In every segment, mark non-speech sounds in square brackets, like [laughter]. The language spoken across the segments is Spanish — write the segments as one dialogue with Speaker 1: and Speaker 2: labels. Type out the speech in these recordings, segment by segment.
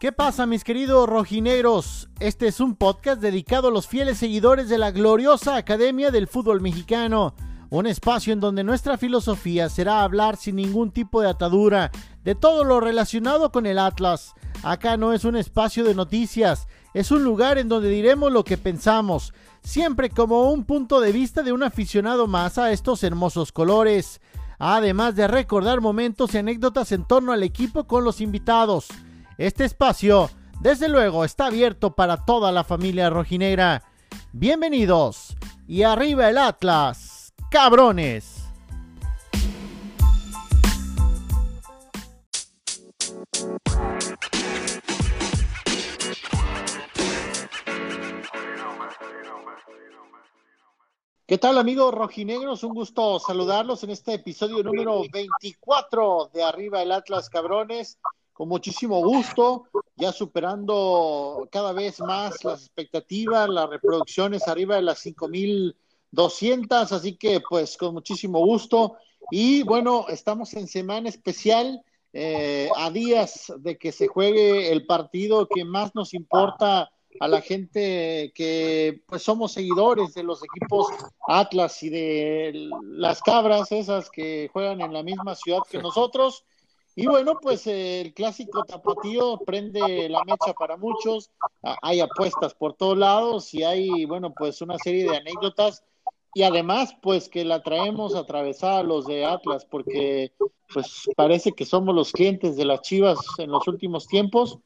Speaker 1: ¿Qué pasa mis queridos rojineros? Este es un podcast dedicado a los fieles seguidores de la gloriosa Academia del Fútbol Mexicano, un espacio en donde nuestra filosofía será hablar sin ningún tipo de atadura de todo lo relacionado con el Atlas. Acá no es un espacio de noticias, es un lugar en donde diremos lo que pensamos, siempre como un punto de vista de un aficionado más a estos hermosos colores, además de recordar momentos y anécdotas en torno al equipo con los invitados. Este espacio, desde luego, está abierto para toda la familia rojinegra. Bienvenidos y arriba el Atlas, cabrones. ¿Qué tal amigos rojinegros? Un gusto saludarlos en este episodio número 24 de Arriba el Atlas Cabrones con muchísimo gusto, ya superando cada vez más las expectativas, las reproducciones arriba de las 5200, así que pues con muchísimo gusto. Y bueno, estamos en semana especial, eh, a días de que se juegue el partido que más nos importa a la gente que pues somos seguidores de los equipos Atlas y de las cabras esas que juegan en la misma ciudad que nosotros. Y bueno, pues el clásico tapatío prende la mecha para muchos, ah, hay apuestas por todos lados y hay, bueno, pues una serie de anécdotas. Y además, pues que la traemos atravesada a los de Atlas, porque pues parece que somos los clientes de las Chivas en los últimos tiempos.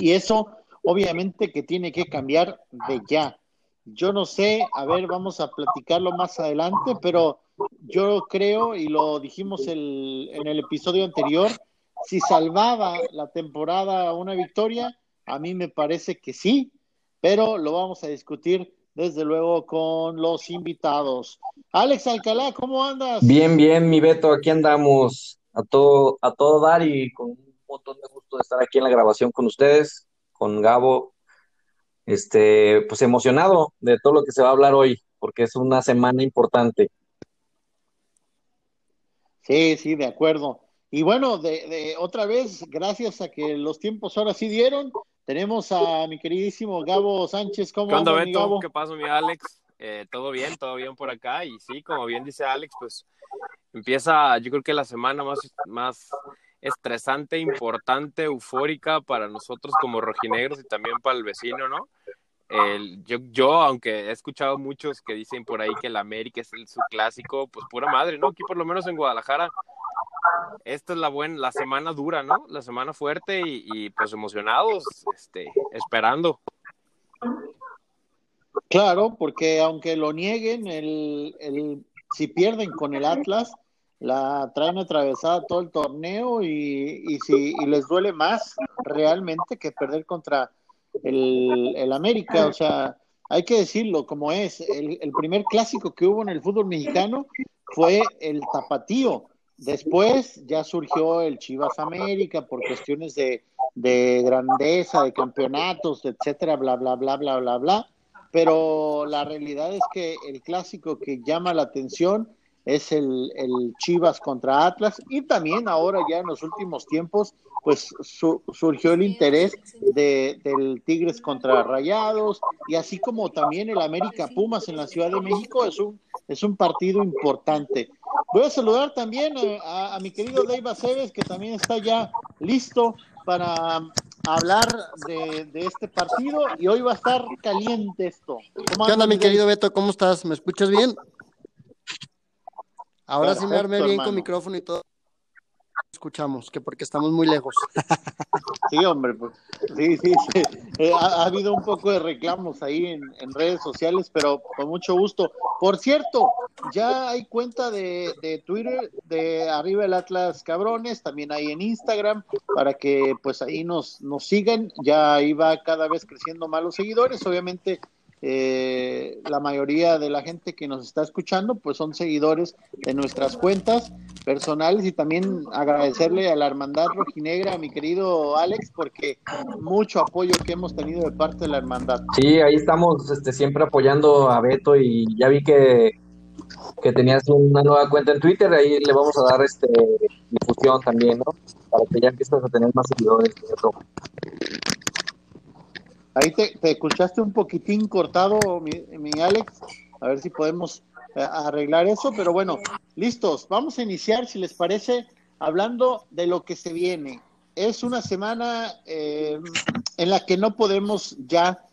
Speaker 1: Y eso obviamente que tiene que cambiar de ya. Yo no sé, a ver, vamos a platicarlo más adelante, pero yo creo, y lo dijimos en el episodio anterior, si salvaba la temporada una victoria, a mí me parece que sí, pero lo vamos a discutir desde luego con los invitados. Alex Alcalá, ¿cómo andas?
Speaker 2: Bien, bien, mi Beto, aquí andamos a todo, a todo dar y con un montón de gusto de estar aquí en la grabación con ustedes, con Gabo, este, pues emocionado de todo lo que se va a hablar hoy, porque es una semana importante.
Speaker 1: Sí, sí, de acuerdo. Y bueno, de, de, otra vez, gracias a que los tiempos ahora sí dieron, tenemos a mi queridísimo Gabo Sánchez. ¿Cómo
Speaker 3: ¿Qué onda, Beto? ¿Qué pasa, mi Alex? Eh, todo bien, todo bien por acá. Y sí, como bien dice Alex, pues empieza, yo creo que la semana más, más estresante, importante, eufórica para nosotros como rojinegros y también para el vecino, ¿no? El, yo, yo, aunque he escuchado muchos que dicen por ahí que el América es el, su clásico, pues pura madre, ¿no? Aquí por lo menos en Guadalajara, esta es la buena, la semana dura, ¿no? La semana fuerte y, pues emocionados, este, esperando.
Speaker 1: Claro, porque aunque lo nieguen, el, el, si pierden con el Atlas, la traen atravesada todo el torneo y, y, si, y les duele más realmente que perder contra el, el América, o sea, hay que decirlo como es, el, el, primer clásico que hubo en el fútbol mexicano fue el tapatío, después ya surgió el Chivas América por cuestiones de, de grandeza, de campeonatos, etcétera, bla, bla, bla, bla, bla, bla, pero la realidad es que el clásico que llama la atención es el, el Chivas contra Atlas y también ahora ya en los últimos tiempos pues su, surgió el interés de, del Tigres contra Rayados y así como también el América Pumas en la Ciudad de México es un, es un partido importante. Voy a saludar también a, a mi querido Dave Aceves que también está ya listo para hablar de, de, este partido y hoy va a estar caliente esto.
Speaker 4: ¿Qué onda mi querido Beto? ¿Cómo estás? ¿Me escuchas bien? Ahora Perfecto, sí me armé bien hermano. con micrófono y todo escuchamos, que porque estamos muy lejos. [laughs]
Speaker 1: Sí, hombre, pues, sí, sí, sí. Eh, ha, ha, habido un poco de reclamos ahí en, en, redes sociales, pero con mucho gusto. Por cierto, ya hay cuenta de, de, Twitter de Arriba el Atlas Cabrones, también hay en Instagram, para que pues ahí nos, nos sigan. Ya ahí va cada vez creciendo más los seguidores. Obviamente eh, la mayoría de la gente que nos está escuchando pues son seguidores de nuestras cuentas personales y también agradecerle a la hermandad rojinegra, a mi querido Alex, porque mucho apoyo que hemos tenido de parte de la hermandad.
Speaker 2: Sí, ahí estamos este, siempre apoyando a Beto y ya vi que, que tenías una nueva cuenta en Twitter, ahí le vamos a dar este difusión también, ¿no? Para que ya empieces a tener más seguidores.
Speaker 1: Ahí te, escuchaste un poquitín cortado, mi, Alex. A ver si podemos eh, arreglar eso. Pero bueno, listos. Vamos a iniciar, si les parece, hablando de lo que se viene. Es una semana eh, en la que no podemos ya.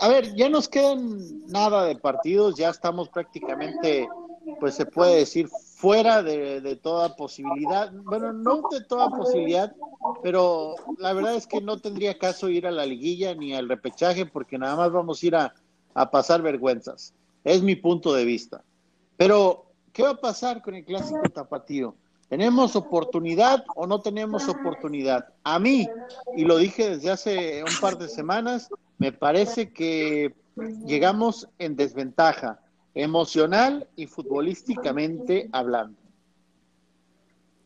Speaker 1: A ver, ya nos quedan nada de partidos, ya estamos prácticamente, pues se puede decir, fuera de, toda posibilidad, bueno, no de toda posibilidad, pero la verdad es que no tendría caso ir a la liguilla ni al repechaje porque nada más vamos a ir a, a pasar vergüenzas. Es mi punto de vista. Pero, ¿qué va a pasar con el clásico tapatío? ¿Tenemos oportunidad o no tenemos oportunidad? A mí, y lo dije desde hace un par de semanas, me parece que llegamos en desventaja emocional y futbolísticamente hablando.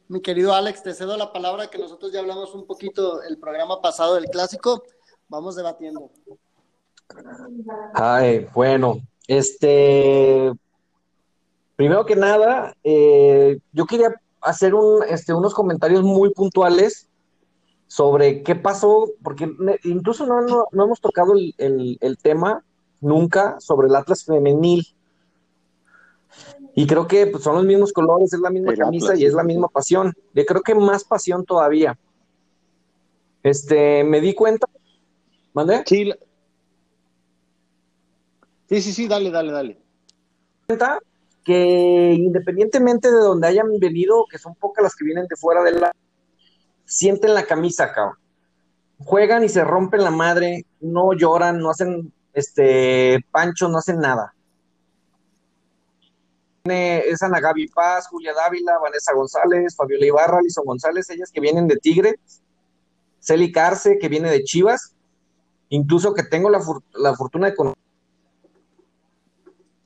Speaker 4: Mi querido Alex, te cedo la palabra que nosotros ya hablamos un poquito el programa pasado del clásico. Vamos debatiendo.
Speaker 2: Ay, bueno, este, primero que nada, eh, yo quería hacer un, este, unos comentarios muy puntuales sobre qué pasó, porque incluso no, no, hemos tocado el, el, tema nunca sobre el Atlas femenil. Y creo que pues, son los mismos colores, es la misma camisa y es la misma pasión. Yo creo que más pasión todavía. Este, me di cuenta. ¿Mande?
Speaker 1: Sí. Sí, sí, sí, dale, dale, dale.
Speaker 2: Cuenta que independientemente de donde hayan venido, que son pocas las que vienen de fuera de la, sienten la camisa, cabrón. Juegan y se rompen la madre, no lloran, no hacen este pancho, no hacen nada es Ana Gaby Paz, Julia Dávila, Vanessa González, Fabiola Ibarra, Lison González, ellas que vienen de Tigre, Celi Carce, que viene de Chivas, incluso que tengo la, fortuna de conocer.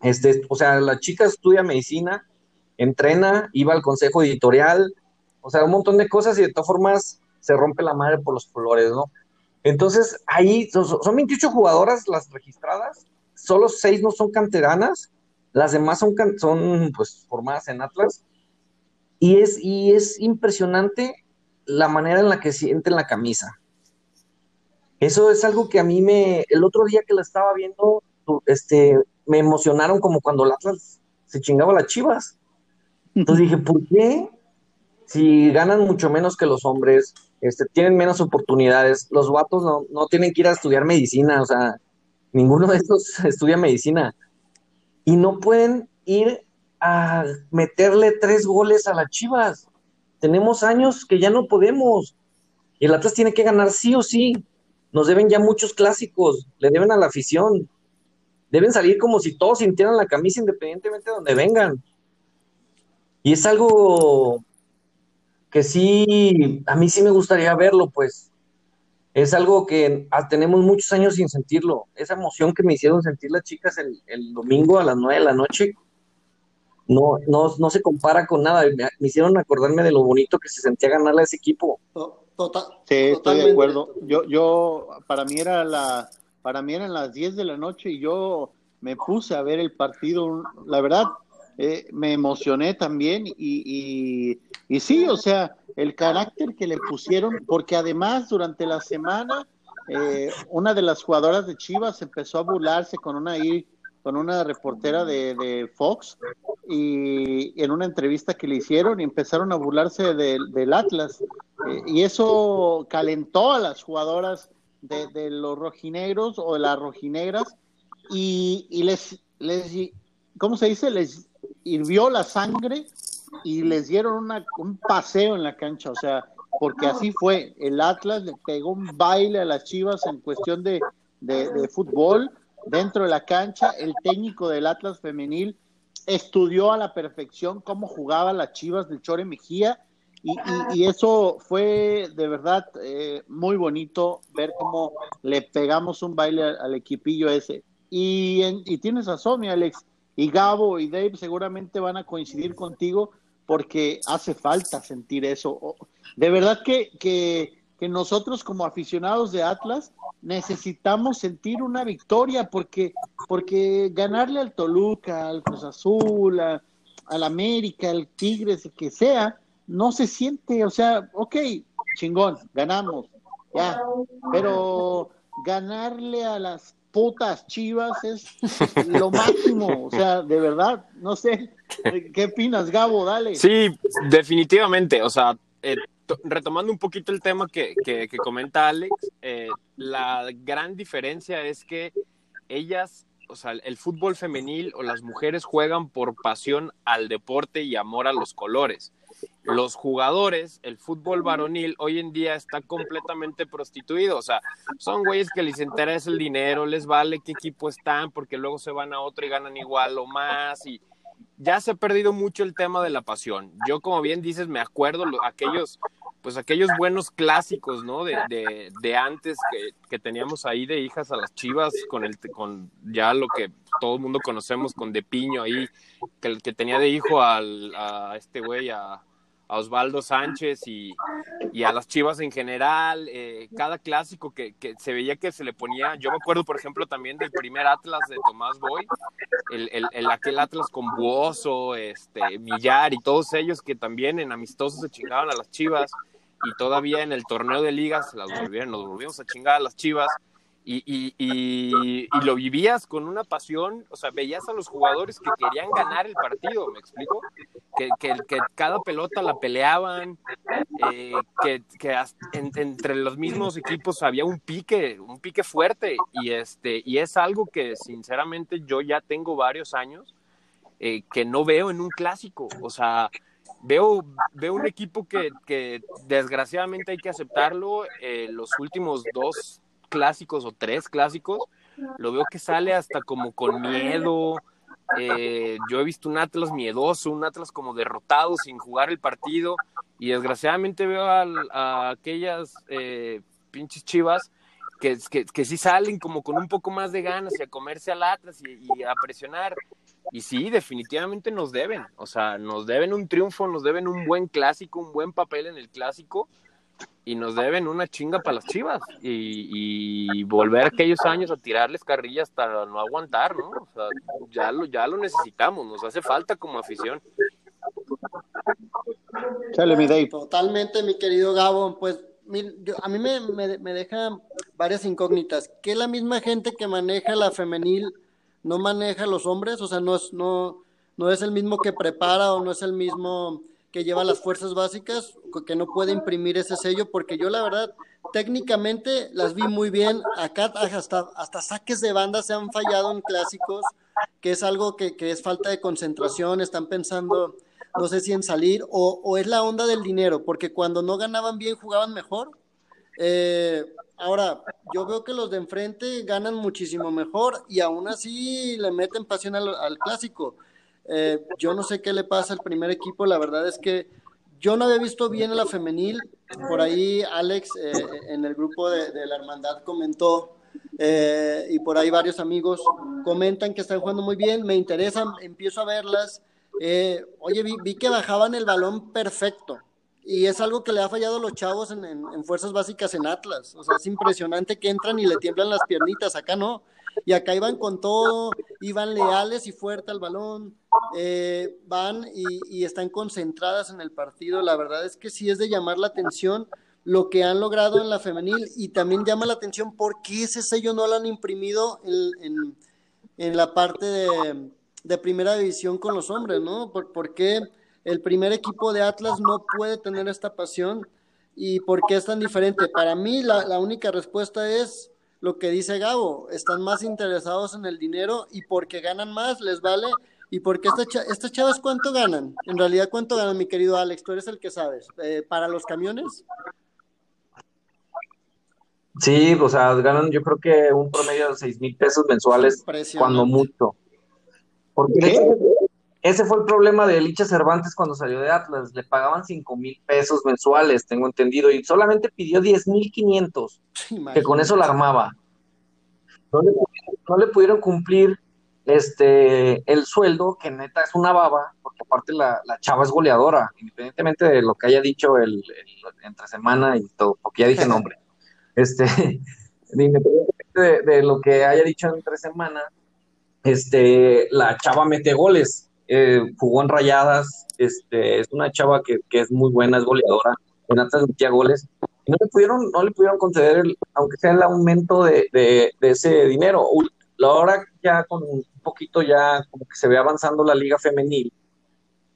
Speaker 2: Este, o sea, la chica estudia medicina, entrena, iba al consejo editorial, o sea, un montón de cosas y de todas formas se rompe la madre por los colores, ¿no? Entonces, ahí son, son 28 jugadoras las registradas, solo 6 no son canteranas, las demás son, son pues, formadas en Atlas. Y es, y es impresionante la manera en la que sienten la camisa. Eso es algo que a mí me, el otro día que la estaba viendo, este, me emocionaron como cuando el Atlas se chingaba las chivas. Entonces dije, ¿por qué? Si ganan mucho menos que los hombres, este, tienen menos oportunidades, los vatos no, no tienen que ir a estudiar medicina, o sea, ninguno de esos [laughs] estudia medicina y no pueden ir a meterle tres goles a las Chivas. Tenemos años que ya no podemos. El Atlas tiene que ganar sí o sí. Nos deben ya muchos clásicos, le deben a la afición. Deben salir como si todos sintieran la camisa independientemente de donde vengan. Y es algo que sí, a mí sí me gustaría verlo, pues es algo que ah, tenemos muchos años sin sentirlo. Esa emoción que me hicieron sentir las chicas el, domingo a las nueve de la noche, no, no, no se compara con nada. Me, hicieron acordarme de lo bonito que se sentía ganarle a ese equipo.
Speaker 1: Total, sí, estoy de acuerdo. Yo, yo, para mí era la, para mí eran las 10 de la noche y yo me puse a ver el partido. La verdad, eh, me emocioné también y, y, y sí, o sea, el carácter que le pusieron, porque además durante la semana eh, una de las jugadoras de Chivas empezó a burlarse con una con una reportera de, Fox y en una entrevista que le hicieron y empezaron a burlarse del Atlas eh, y eso calentó a las jugadoras de, los rojinegros o de las rojinegras y, y les les ¿cómo se dice? les hirvió la sangre y les dieron un paseo en la cancha, o sea, porque así fue. El Atlas le pegó un baile a las Chivas en cuestión de, fútbol dentro de la cancha. El técnico del Atlas femenil estudió a la perfección cómo jugaba las Chivas del Chore Mejía y, eso fue de verdad eh, muy bonito ver cómo le pegamos un baile al, equipillo ese. Y, y tienes razón, mi Alex, y Gabo y Dave seguramente van a coincidir contigo porque hace falta sentir eso. De verdad que, que, nosotros como aficionados de Atlas necesitamos sentir una victoria porque, porque ganarle al Toluca, al Cruz Azul, al América, al Tigres, que sea, no se siente, o sea, ok, chingón, ganamos, ya, pero ganarle a las putas chivas es lo máximo. O sea, de verdad, no sé. ¿Qué opinas, Gabo? Dale.
Speaker 3: Sí, definitivamente. O sea, eh, retomando un poquito el tema que, que, comenta Alex, eh, la gran diferencia es que ellas, o sea, el fútbol femenil o las mujeres juegan por pasión al deporte y amor a los colores. Los jugadores, el fútbol varonil hoy en día está completamente prostituido, o sea, son güeyes que les interesa el dinero, les vale qué equipo están, porque luego se van a otro y ganan igual o más, y ya se ha perdido mucho el tema de la pasión. Yo, como bien dices, me acuerdo aquellos pues aquellos buenos clásicos, ¿no? De, de, de antes que, que, teníamos ahí de hijas a las chivas, con el con ya lo que todo el mundo conocemos con De Piño ahí, que el que tenía de hijo al, a este güey, a, a Osvaldo Sánchez y, y, a las Chivas en general, eh, cada clásico que, que, se veía que se le ponía, yo me acuerdo por ejemplo también del primer Atlas de Tomás Boy, el, el, el aquel Atlas con Buoso, este, Millar y todos ellos que también en amistosos se chingaban a las Chivas y todavía en el torneo de ligas las volvieron, nos volvimos a chingar a las Chivas y, y, y, lo vivías con una pasión, o sea, veías a los jugadores que querían ganar el partido, ¿me explico? Que, que, cada pelota la peleaban, eh, que, que entre los mismos equipos había un pique, un pique fuerte, y, este, y es algo que sinceramente yo ya tengo varios años eh, que no veo en un clásico, o sea, veo, veo un equipo que, que desgraciadamente hay que aceptarlo, eh, los últimos dos clásicos o tres clásicos, lo veo que sale hasta como con miedo. Eh, yo he visto un Atlas miedoso, un Atlas como derrotado sin jugar el partido y desgraciadamente veo a, aquellas eh, pinches chivas que, que, que, sí salen como con un poco más de ganas y a comerse al Atlas y, a presionar. Y sí, definitivamente nos deben, o sea, nos deben un triunfo, nos deben un buen clásico, un buen papel en el clásico y nos deben una chinga para las chivas y, volver aquellos años a tirarles carrilla hasta no aguantar, ¿no? O sea, ya lo, ya lo necesitamos, nos hace falta como afición.
Speaker 4: Totalmente, mi querido Gabo, pues a mí me, me, deja varias incógnitas. ¿Que la misma gente que maneja la femenil no maneja a los hombres? O sea, no es, no, no es el mismo que prepara o no es el mismo que lleva las fuerzas básicas, que no puede imprimir ese sello, porque yo la verdad, técnicamente las vi muy bien, acá hasta, hasta saques de banda se han fallado en clásicos, que es algo que, que es falta de concentración, están pensando, no sé si en salir, o, o, es la onda del dinero, porque cuando no ganaban bien jugaban mejor. Eh, ahora, yo veo que los de enfrente ganan muchísimo mejor y aún así le meten pasión al, al clásico eh, yo no sé qué le pasa al primer equipo, la verdad es que yo no había visto bien a la femenil, por ahí Alex eh, en el grupo de, la hermandad comentó eh, y por ahí varios amigos comentan que están jugando muy bien, me interesan, empiezo a verlas, oye, vi, que bajaban el balón perfecto, y es algo que le ha fallado a los chavos en, fuerzas básicas en Atlas. O sea, es impresionante que entran y le tiemblan las piernitas. Acá no. Y acá iban con todo, iban leales y fuerte al balón, eh, van y, están concentradas en el partido. La verdad es que sí es de llamar la atención lo que han logrado en la femenil y también llama la atención por qué ese sello no lo han imprimido en, en, la parte de, de, primera división con los hombres, ¿no? ¿Por, qué el primer equipo de Atlas no puede tener esta pasión y por qué es tan diferente? Para mí la, la única respuesta es lo que dice Gabo, están más interesados en el dinero y porque ganan más les vale. Y porque esta estas chavas cuánto ganan, en realidad cuánto ganan mi querido Alex, tú eres el que sabes, eh, para los camiones.
Speaker 2: Sí, o sea, ganan yo creo que un promedio de seis mil pesos mensuales, cuando mucho. Porque ese fue el problema de Licha Cervantes cuando salió de Atlas, le pagaban cinco mil pesos mensuales, tengo entendido, y solamente pidió diez mil quinientos, que con eso la armaba. No le, no le, pudieron cumplir este el sueldo, que neta es una baba, porque aparte la, la chava es goleadora, independientemente de lo que haya dicho el, entre semana y todo, porque ya dije [laughs] nombre. este, [laughs] independientemente de, lo que haya dicho entre semana, este, la chava mete goles, eh, jugó en rayadas, este, es una chava que, que, es muy buena, es goleadora, en Atlas metía goles, no le pudieron, no le pudieron conceder, el, aunque sea el aumento de, de, ese dinero. Ahora ya con un poquito ya como que se ve avanzando la liga femenil,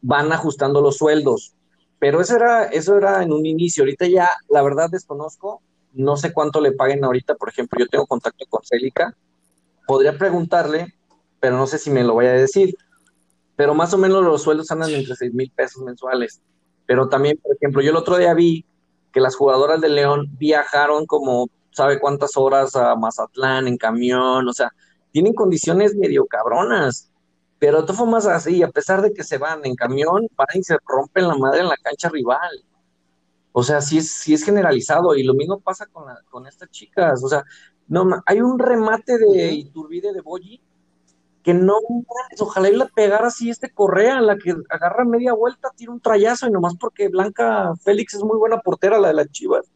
Speaker 2: van ajustando los sueldos. Pero eso era, eso era en un inicio. Ahorita ya, la verdad desconozco, no sé cuánto le paguen ahorita. Por ejemplo, yo tengo contacto con Célica, podría preguntarle, pero no sé si me lo vaya a decir. Pero más o menos los sueldos andan entre 6 mil pesos mensuales. Pero también, por ejemplo, yo el otro día vi que las jugadoras de León viajaron como, ¿sabe cuántas horas a Mazatlán en camión? O sea, tienen condiciones medio cabronas. Pero todo fue más así, a pesar de que se van en camión, van y se rompen la madre en la cancha rival. O sea, sí es, sí es generalizado. Y lo mismo pasa con, con estas chicas. O sea, no, hay un remate de Iturbide de Boyi que no ojalá y la pegara así este Correa, la que agarra media vuelta, tira un trayazo y nomás porque Blanca Félix es muy buena portera, la de las Chivas,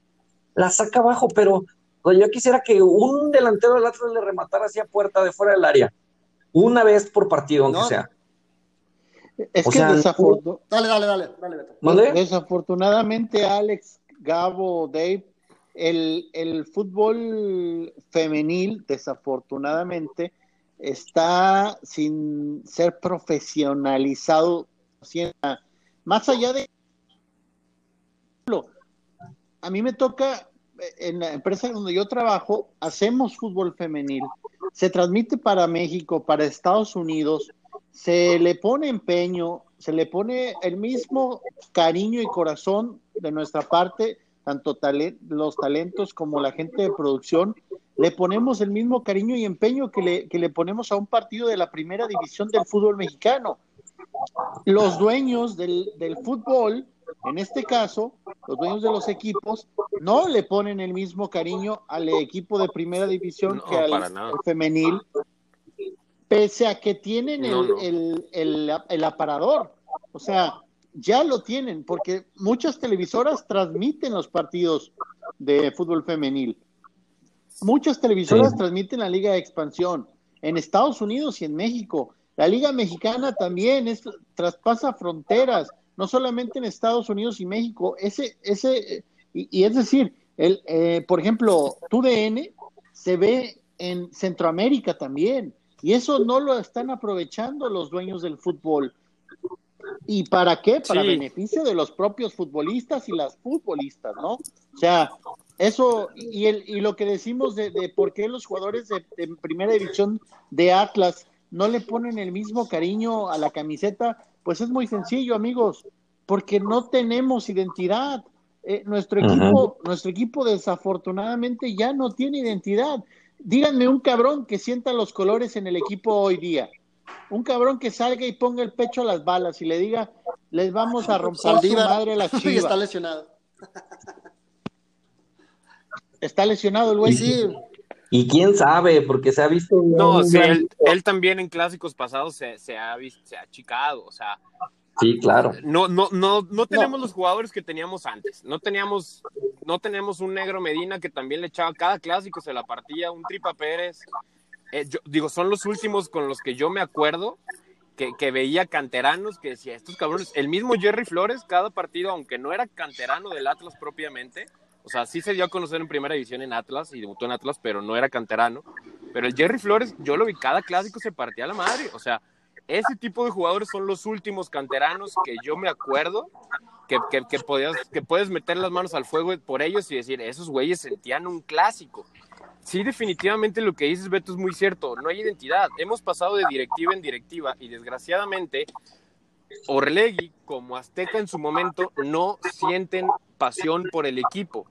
Speaker 2: la saca abajo, pero yo quisiera que un delantero del Atlas le rematara así a puerta de fuera del área, una vez por partido, aunque sea.
Speaker 1: Es que dale, dale, dale, dale, Desafortunadamente, Alex, Gabo, Dave, el, el fútbol femenil, desafortunadamente, está sin ser profesionalizado. Más allá de... A mí me toca, en la empresa donde yo trabajo, hacemos fútbol femenil. Se transmite para México, para Estados Unidos, se le pone empeño, se le pone el mismo cariño y corazón de nuestra parte, tanto los talentos como la gente de producción, le ponemos el mismo cariño y empeño que le, que le ponemos a un partido de la primera división del fútbol mexicano. Los dueños del, del fútbol, en este caso, los dueños de los equipos, no le ponen el mismo cariño al equipo de primera división que al, femenil, pese a que tienen el, el, el, el aparador. O sea, ya lo tienen, porque muchas televisoras transmiten los partidos de fútbol femenil Muchas televisoras transmiten la Liga de Expansión en Estados Unidos y en México. La Liga Mexicana también es, traspasa fronteras, no solamente en Estados Unidos y México. Ese, ese, y, es decir, el, eh, por ejemplo, TUDN se ve en Centroamérica también. Y eso no lo están aprovechando los dueños del fútbol. ¿Y para qué? Para beneficio de los propios futbolistas y las futbolistas, ¿no? O sea, eso, y, el, y lo que decimos de, de por qué los jugadores de, primera división de Atlas no le ponen el mismo cariño a la camiseta, pues es muy sencillo, amigos, porque no tenemos identidad. Eh, nuestro equipo, nuestro equipo desafortunadamente ya no tiene identidad. Díganme un cabrón que sienta los colores en el equipo hoy día. Un cabrón que salga y ponga el pecho a las balas y le diga, les vamos a romper su madre a las [laughs] chivas.
Speaker 4: está lesionado.
Speaker 1: Está lesionado el güey.
Speaker 2: Sí. Y quién sabe, porque se ha visto.
Speaker 3: No, sí, él, también en clásicos pasados se, se, ha visto, se ha achicado, o sea.
Speaker 2: Sí, claro.
Speaker 3: No, no, no, no tenemos los jugadores que teníamos antes. No teníamos, no tenemos un negro Medina que también le echaba cada clásico, se la partía, un Tripa Pérez. Eh, yo, digo, son los últimos con los que yo me acuerdo que, que, veía canteranos que decía, estos cabrones, el mismo Jerry Flores, cada partido, aunque no era canterano del Atlas propiamente, o sea, sí se dio a conocer en primera división en Atlas y debutó en Atlas, pero no era canterano. Pero el Jerry Flores, yo lo vi, cada clásico se partía a la madre. O sea, ese tipo de jugadores son los últimos canteranos que yo me acuerdo que, que, que, podías, que puedes meter las manos al fuego por ellos y decir, esos güeyes sentían un clásico. Sí, definitivamente lo que dices, Beto, es muy cierto. No hay identidad. Hemos pasado de directiva en directiva y desgraciadamente Orlegui, como Azteca en su momento, no sienten pasión por el equipo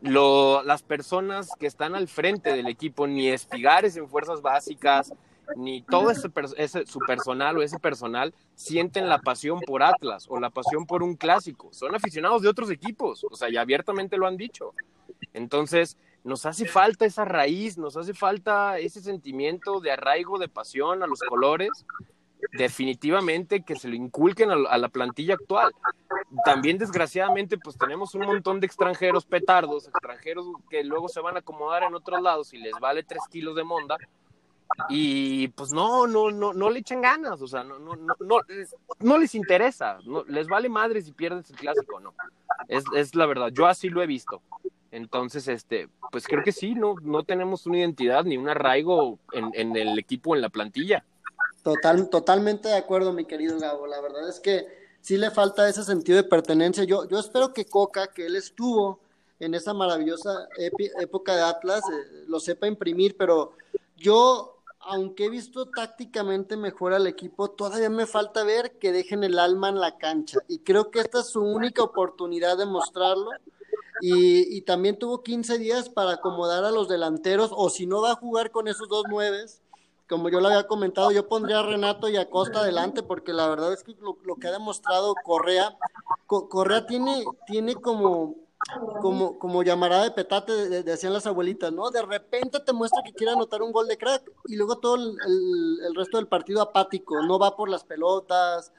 Speaker 3: las personas que están al frente del equipo, ni Espigares en fuerzas básicas, ni todo ese, su personal o ese personal sienten la pasión por Atlas o la pasión por un clásico. Son aficionados de otros equipos, o sea, y abiertamente lo han dicho. Entonces, nos hace falta esa raíz, nos hace falta ese sentimiento de arraigo, de pasión a los colores definitivamente que se lo inculquen a, la plantilla actual. También desgraciadamente pues tenemos un montón de extranjeros petardos, extranjeros que luego se van a acomodar en otros lados y les vale tres kilos de monda y pues no, no, no, no le echan ganas, o sea, no, no, no, no, les interesa, no, les vale madre si pierdes el clásico, no. Es, es la verdad, yo así lo he visto. Entonces, este, pues creo que sí, no, no tenemos una identidad ni un arraigo en, en el equipo, en la plantilla.
Speaker 4: Total, totalmente de acuerdo, mi querido Gabo. La verdad es que sí le falta ese sentido de pertenencia. Yo, yo espero que Coca, que él estuvo en esa maravillosa época de Atlas, eh, lo sepa imprimir, pero yo, aunque he visto tácticamente mejor al equipo, todavía me falta ver que dejen el alma en la cancha. Y creo que esta es su única oportunidad de mostrarlo. Y, y también tuvo 15 días para acomodar a los delanteros, o si no va a jugar con esos dos nueves, como yo lo había comentado, yo pondría a Renato y a Costa adelante, porque la verdad es que lo, que ha demostrado Correa, Correa tiene, tiene como, como, como de petate, decían las abuelitas, ¿no? De repente te muestra que quiere anotar un gol de crack y luego todo el, el, resto del partido apático, no va por las pelotas,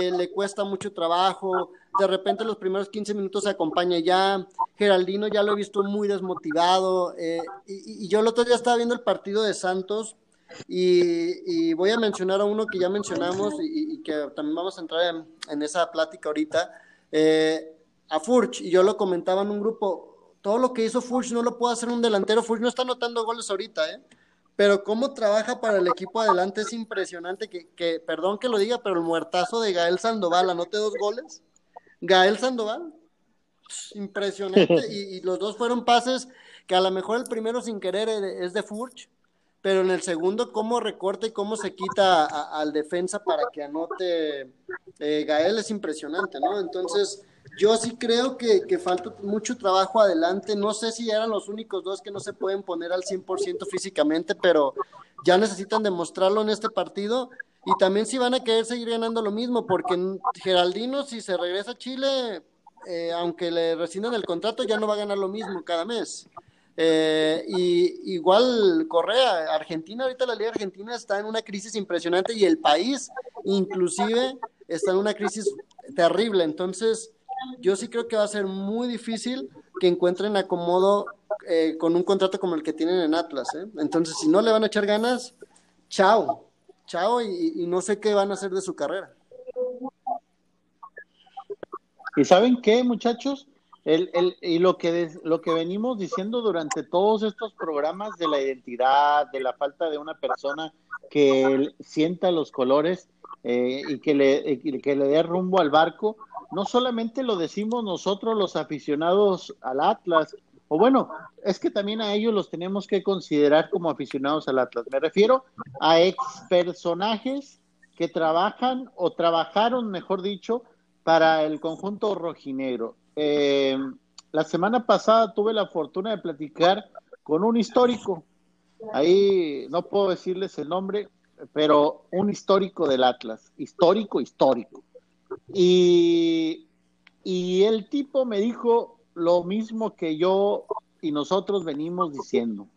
Speaker 4: eh, le cuesta mucho trabajo, de repente los primeros 15 minutos se acompaña ya, Geraldino ya lo he visto muy desmotivado, eh, y, y, yo el otro día estaba viendo el partido de Santos y, voy a mencionar a uno que ya mencionamos y, que también vamos a entrar en, esa plática ahorita, eh, a Furch, y yo lo comentaba en un grupo, todo lo que hizo Furch no lo puede hacer un delantero, Furch no está anotando goles ahorita, ¿eh? Pero cómo trabaja para el equipo adelante es impresionante, que, que, perdón que lo diga, pero el muertazo de Gael Sandoval, anote dos goles, Gael Sandoval, impresionante, [laughs] y, y los dos fueron pases que a lo mejor el primero sin querer es de Furch, pero en el segundo, cómo recorta y cómo se quita al defensa para que anote eh, Gael es impresionante, ¿no? Entonces, yo sí creo que, que, falta mucho trabajo adelante. No sé si eran los únicos dos que no se pueden poner al 100% físicamente, pero ya necesitan demostrarlo en este partido. Y también si van a querer seguir ganando lo mismo, porque Geraldino, si se regresa a Chile, eh, aunque le rescindan el contrato, ya no va a ganar lo mismo cada mes. Eh, y igual Correa, Argentina, ahorita la Liga Argentina está en una crisis impresionante y el país inclusive está en una crisis terrible. Entonces, yo sí creo que va a ser muy difícil que encuentren acomodo eh, con un contrato como el que tienen en Atlas. ¿eh? Entonces, si no le van a echar ganas, chao, chao y, y no sé qué van a hacer de su carrera.
Speaker 1: ¿Y saben qué, muchachos? El, el, y lo que, lo que venimos diciendo durante todos estos programas de la identidad, de la falta de una persona que sienta los colores eh, y que le, que le dé rumbo al barco, no solamente lo decimos nosotros los aficionados al Atlas, o bueno, es que también a ellos los tenemos que considerar como aficionados al Atlas. Me refiero a ex personajes que trabajan o trabajaron, mejor dicho, para el conjunto rojinegro. Eh, la semana pasada tuve la fortuna de platicar con un histórico. Ahí no puedo decirles el nombre, pero un histórico del Atlas, histórico, histórico. Y, y el tipo me dijo lo mismo que yo y nosotros venimos diciendo.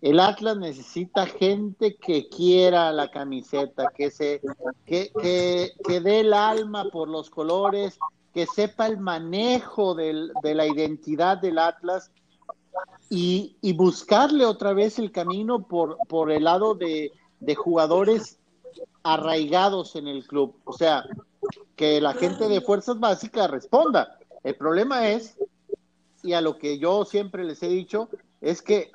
Speaker 1: El Atlas necesita gente que quiera la camiseta, que se, que, que, que dé el alma por los colores, que sepa el manejo del, de la identidad del Atlas y, y, buscarle otra vez el camino por, el lado de, de jugadores arraigados en el club. O sea, que la gente de fuerzas básicas responda. El problema es, y a lo que yo siempre les he dicho, es que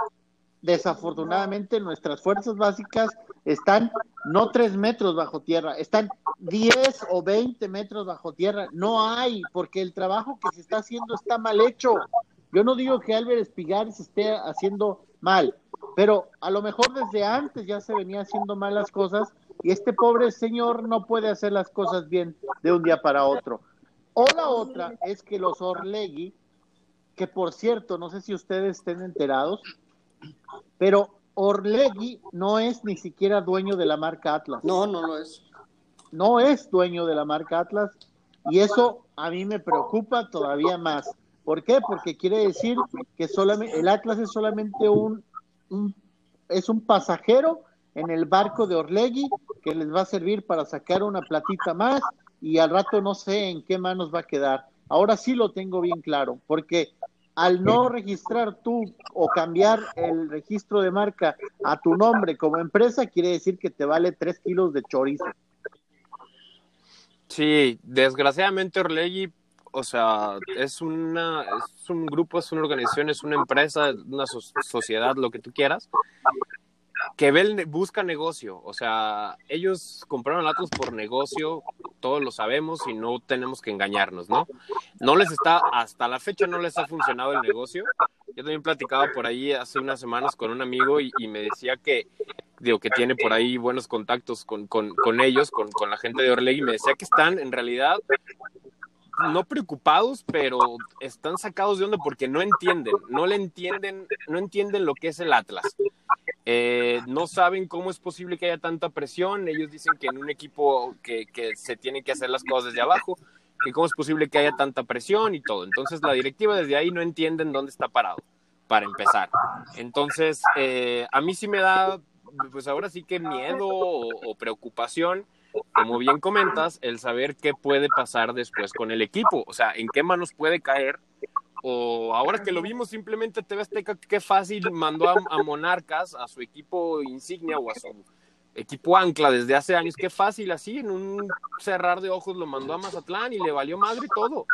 Speaker 1: desafortunadamente nuestras fuerzas básicas están no tres metros bajo tierra, están diez o veinte metros bajo tierra. No hay, porque el trabajo que se está haciendo está mal hecho. Yo no digo que Álvarez Pigar se esté haciendo mal, pero a lo mejor desde antes ya se venía haciendo mal las cosas y este pobre señor no puede hacer las cosas bien de un día para otro. O la otra es que los Orlegui, que por cierto, no sé si ustedes estén enterados, pero Orlegui no es ni siquiera dueño de la marca Atlas.
Speaker 4: No, no lo es.
Speaker 1: No es dueño de la marca Atlas y eso a mí me preocupa todavía más. ¿Por qué? Porque quiere decir que solamente el Atlas es solamente un, un es un pasajero en el barco de Orlegui que les va a servir para sacar una platita más y al rato no sé en qué manos va a quedar. Ahora sí lo tengo bien claro, porque al no registrar tú o cambiar el registro de marca a tu nombre como empresa, quiere decir que te vale tres kilos de chorizo.
Speaker 3: Sí, desgraciadamente Orlegui o sea, es una, es un grupo, es una organización, es una empresa, una sociedad, lo que tú quieras, que busca negocio. O sea, ellos compraron Atlas por negocio, todos lo sabemos y no tenemos que engañarnos, ¿no? No les está, hasta la fecha no les ha funcionado el negocio. Yo también platicaba por ahí hace unas semanas con un amigo y, me decía que, digo, que tiene por ahí buenos contactos con, con, ellos, con, con, la gente de Orlegui, y me decía que están en realidad no preocupados, pero están sacados de onda porque no entienden, no le entienden, no entienden lo que es el Atlas. Eh, no saben cómo es posible que haya tanta presión. Ellos dicen que en un equipo que, se tiene que hacer las cosas desde abajo, que cómo es posible que haya tanta presión y todo. Entonces la directiva desde ahí no entienden dónde está parado, para empezar. Entonces, eh, a mí sí me da, pues ahora sí que miedo o preocupación, como bien comentas, el saber qué puede pasar después con el equipo. O sea, en qué manos puede caer o ahora que lo vimos simplemente TV Azteca, qué fácil mandó a, Monarcas, a su equipo insignia o a su equipo ancla desde hace años, qué fácil así, en un cerrar de ojos lo mandó a Mazatlán y le valió madre todo.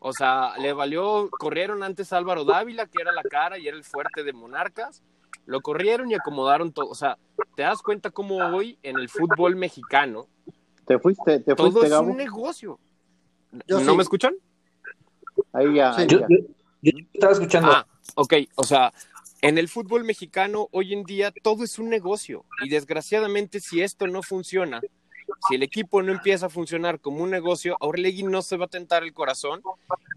Speaker 3: O sea, le valió, corrieron antes a Álvaro Dávila, que era la cara y era el fuerte de Monarcas, lo corrieron y acomodaron todo. O sea, te das cuenta cómo hoy en el fútbol mexicano,
Speaker 1: te fuiste, te
Speaker 3: fuiste, todo es un negocio. ¿No me escuchan?
Speaker 1: Ahí ya.
Speaker 2: yo, estaba escuchando.
Speaker 3: Ah, ok, o sea, en el fútbol mexicano hoy en día todo es un negocio y desgraciadamente si esto no funciona, si el equipo no empieza a funcionar como un negocio, a Orlegui no se va a tentar el corazón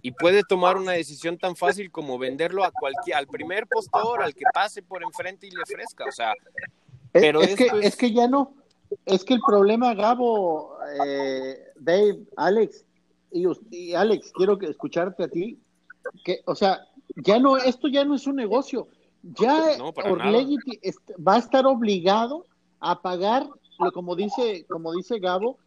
Speaker 3: y puede tomar una decisión tan fácil como venderlo a cualquier, al primer postor, al que pase por enfrente y le ofrezca, o sea,
Speaker 1: pero es, que, es... que ya no, es que el problema, Gabo, eh, Dave, Alex, y, Alex, quiero que escucharte a ti, que, o sea, ya no, esto ya no es un negocio, ya no, va a estar obligado a pagar, como dice, como dice Gabo,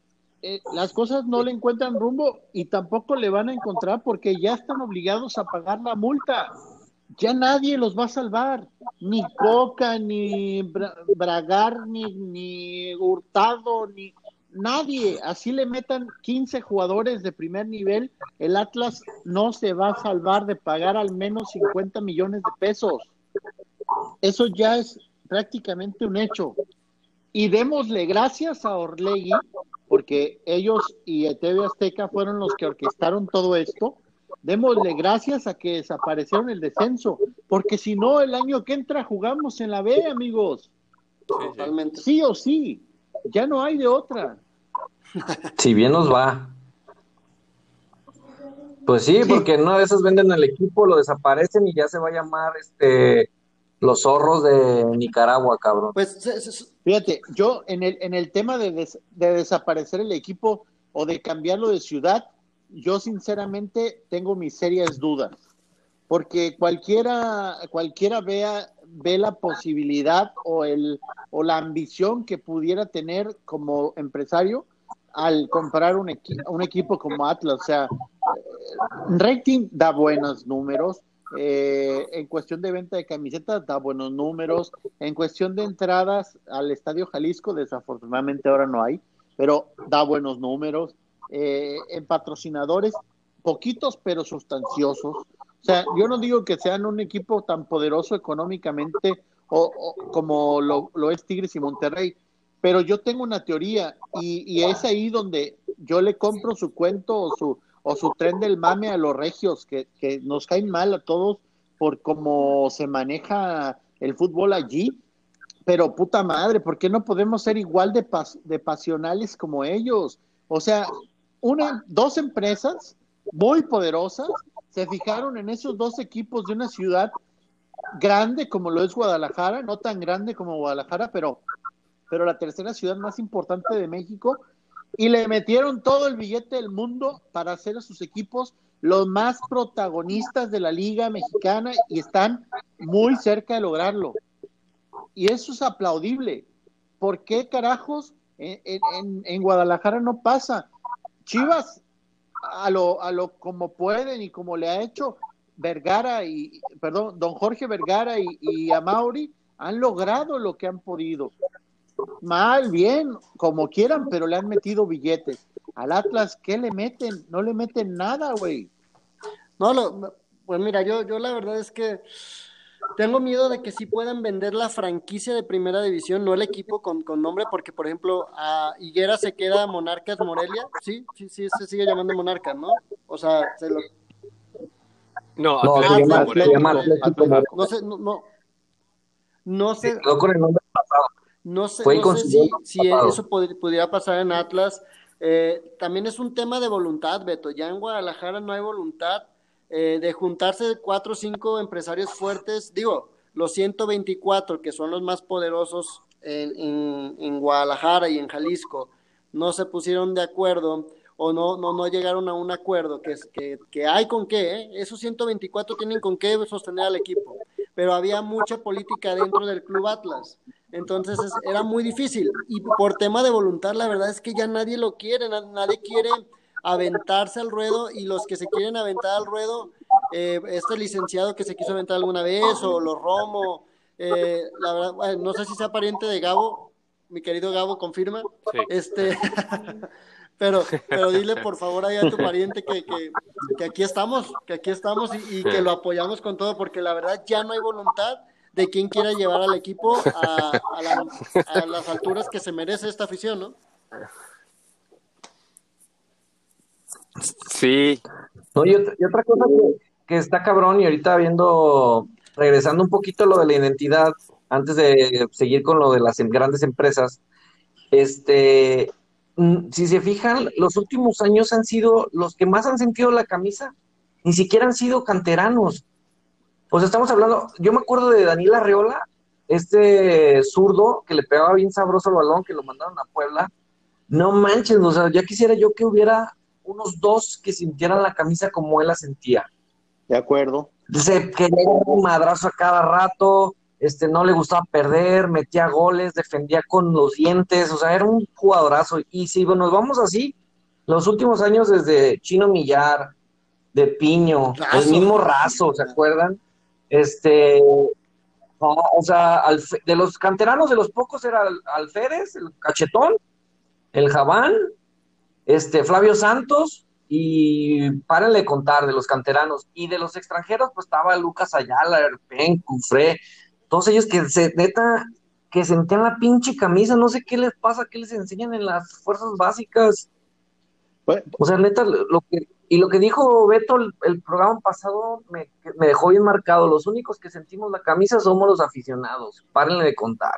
Speaker 1: eh, las cosas no le encuentran rumbo y tampoco le van a encontrar porque ya están obligados a pagar la multa. Ya nadie los va a salvar, ni Coca, ni Bragar, ni, ni Hurtado, ni nadie, así le metan 15 jugadores de primer nivel, el Atlas no se va a salvar de pagar al menos 50 millones de pesos. Eso ya es prácticamente un hecho. Y démosle gracias a Orlegui, porque ellos y TV Azteca fueron los que orquestaron todo esto. Démosle gracias a que desaparecieron el descenso, porque si no, el año que entra jugamos en la B, amigos. Totalmente. Sí o sí, ya no hay de otra.
Speaker 2: Si bien nos va. Pues sí, porque no de esas venden el equipo, lo desaparecen y ya se va a llamar este los zorros de Nicaragua, cabrón.
Speaker 1: Pues fíjate, yo en el, en el tema de, de desaparecer el equipo o de cambiarlo de ciudad, yo sinceramente tengo mis serias dudas. Porque cualquiera, cualquiera vea, ve la posibilidad o el o la ambición que pudiera tener como empresario al comprar un, un equipo como Atlas. O sea, eh, rating da buenos números. Eh, en cuestión de venta de camisetas da buenos números. En cuestión de entradas al Estadio Jalisco, desafortunadamente ahora no hay, pero da buenos números. Eh, en patrocinadores, poquitos pero sustanciosos. O sea, yo no digo que sean un equipo tan poderoso económicamente o, como lo, lo, es Tigres y Monterrey, pero yo tengo una teoría y, es ahí donde yo le compro su cuento o su, o su tren del mame a los regios, que, nos caen mal a todos por cómo se maneja el fútbol allí. Pero puta madre, ¿por qué no podemos ser igual de, de pasionales como ellos? O sea, una, dos empresas muy poderosas se fijaron en esos dos equipos de una ciudad grande como lo es Guadalajara, no tan grande como Guadalajara, pero pero la tercera ciudad más importante de México, y le metieron todo el billete del mundo para hacer a sus equipos los más protagonistas de la liga mexicana y están muy cerca de lograrlo. Y eso es aplaudible. ¿Por qué carajos en, Guadalajara no pasa? Chivas, a lo, a lo como pueden y como le ha hecho Vergara y, perdón, don Jorge Vergara y, y a Mauri, han logrado lo que han podido mal, bien, como quieran, pero le han metido billetes. Al Atlas, ¿qué le meten? No le meten nada, güey.
Speaker 4: No, lo, pues mira, yo, yo la verdad es que tengo miedo de que sí puedan vender la franquicia de primera división, no el equipo con, con nombre, porque por ejemplo a Higuera se queda Monarcas Morelia, sí, sí, sí, se sigue llamando Monarcas, ¿no? O sea, se lo...
Speaker 3: No,
Speaker 2: No,
Speaker 3: Atlético
Speaker 2: se llama
Speaker 3: Morelia.
Speaker 2: Atlético Atlético Morelia.
Speaker 4: No sé, no, no, no sé,
Speaker 2: Se quedó con el nombre pasado.
Speaker 4: No sé,
Speaker 2: Fue
Speaker 4: no sé si, si eso pudiera pasar en Atlas. Eh, también es un tema de voluntad, Beto. Ya en Guadalajara no hay voluntad eh, de juntarse cuatro o cinco empresarios fuertes. Digo, los 124 que son los más poderosos en, en- en Guadalajara y en Jalisco no se pusieron de acuerdo o no, no, no llegaron a un acuerdo que, es- que, que hay con qué. ¿eh? Esos 124 tienen con qué sostener al equipo. Pero había mucha política dentro del Club Atlas. Entonces es- era muy difícil. Y por tema de voluntad, la verdad es que ya nadie lo quiere, na- nadie quiere aventarse al ruedo y los que se quieren aventar al ruedo, eh, este licenciado que se quiso aventar alguna vez o los Romo, eh, la verdad, bueno, no sé si sea pariente de Gabo, mi querido Gabo, confirma.
Speaker 3: Sí.
Speaker 4: Este, [laughs] pero, pero dile [laughs] por favor ahí a tu pariente que, que, que aquí estamos, que aquí estamos y, y que lo apoyamos con todo, porque la verdad ya no hay voluntad de quien quiera llevar al equipo a, a la- a las alturas que se merece esta afición, ¿no?
Speaker 3: Sí,
Speaker 2: No, y, otra, y otra cosa que, que está cabrón, y ahorita viendo, regresando un poquito a lo de la identidad, antes de seguir con lo de las em- grandes empresas, este, si se fijan, los últimos años han sido los que más han sentido la camisa, ni siquiera han sido canteranos. O sea, estamos hablando, yo me acuerdo de Daniel Arreola, este zurdo que le pegaba bien sabroso el balón, que lo mandaron a Puebla. No manches, o sea, ya quisiera yo que hubiera unos dos que sintieran la camisa como él la sentía.
Speaker 1: De acuerdo.
Speaker 2: Se quería un madrazo a cada rato, este, no le gustaba perder, metía goles, defendía con los dientes, o sea, era un jugadorazo. Y si nos vamos así, los últimos años desde Chino Millar, de Piño,
Speaker 4: Razo.
Speaker 2: el mismo Razo, ¿se acuerdan? Este, no, o sea, de los canteranos, de los pocos era Al- Alférez, el Cachetón, el Javán, este, Flavio Santos y párenle contar de los canteranos. Y de los extranjeros, pues estaba Lucas Ayala, Erpen, Cufré, todos ellos que se, neta, que sentían la pinche camisa, no sé qué les pasa, qué les enseñan en las fuerzas básicas.
Speaker 1: Bueno,
Speaker 2: O sea, neta, lo que, y lo que dijo Beto el, el programa pasado me, me dejó bien marcado. Los únicos que sentimos la camisa somos los aficionados. Párenle de contar.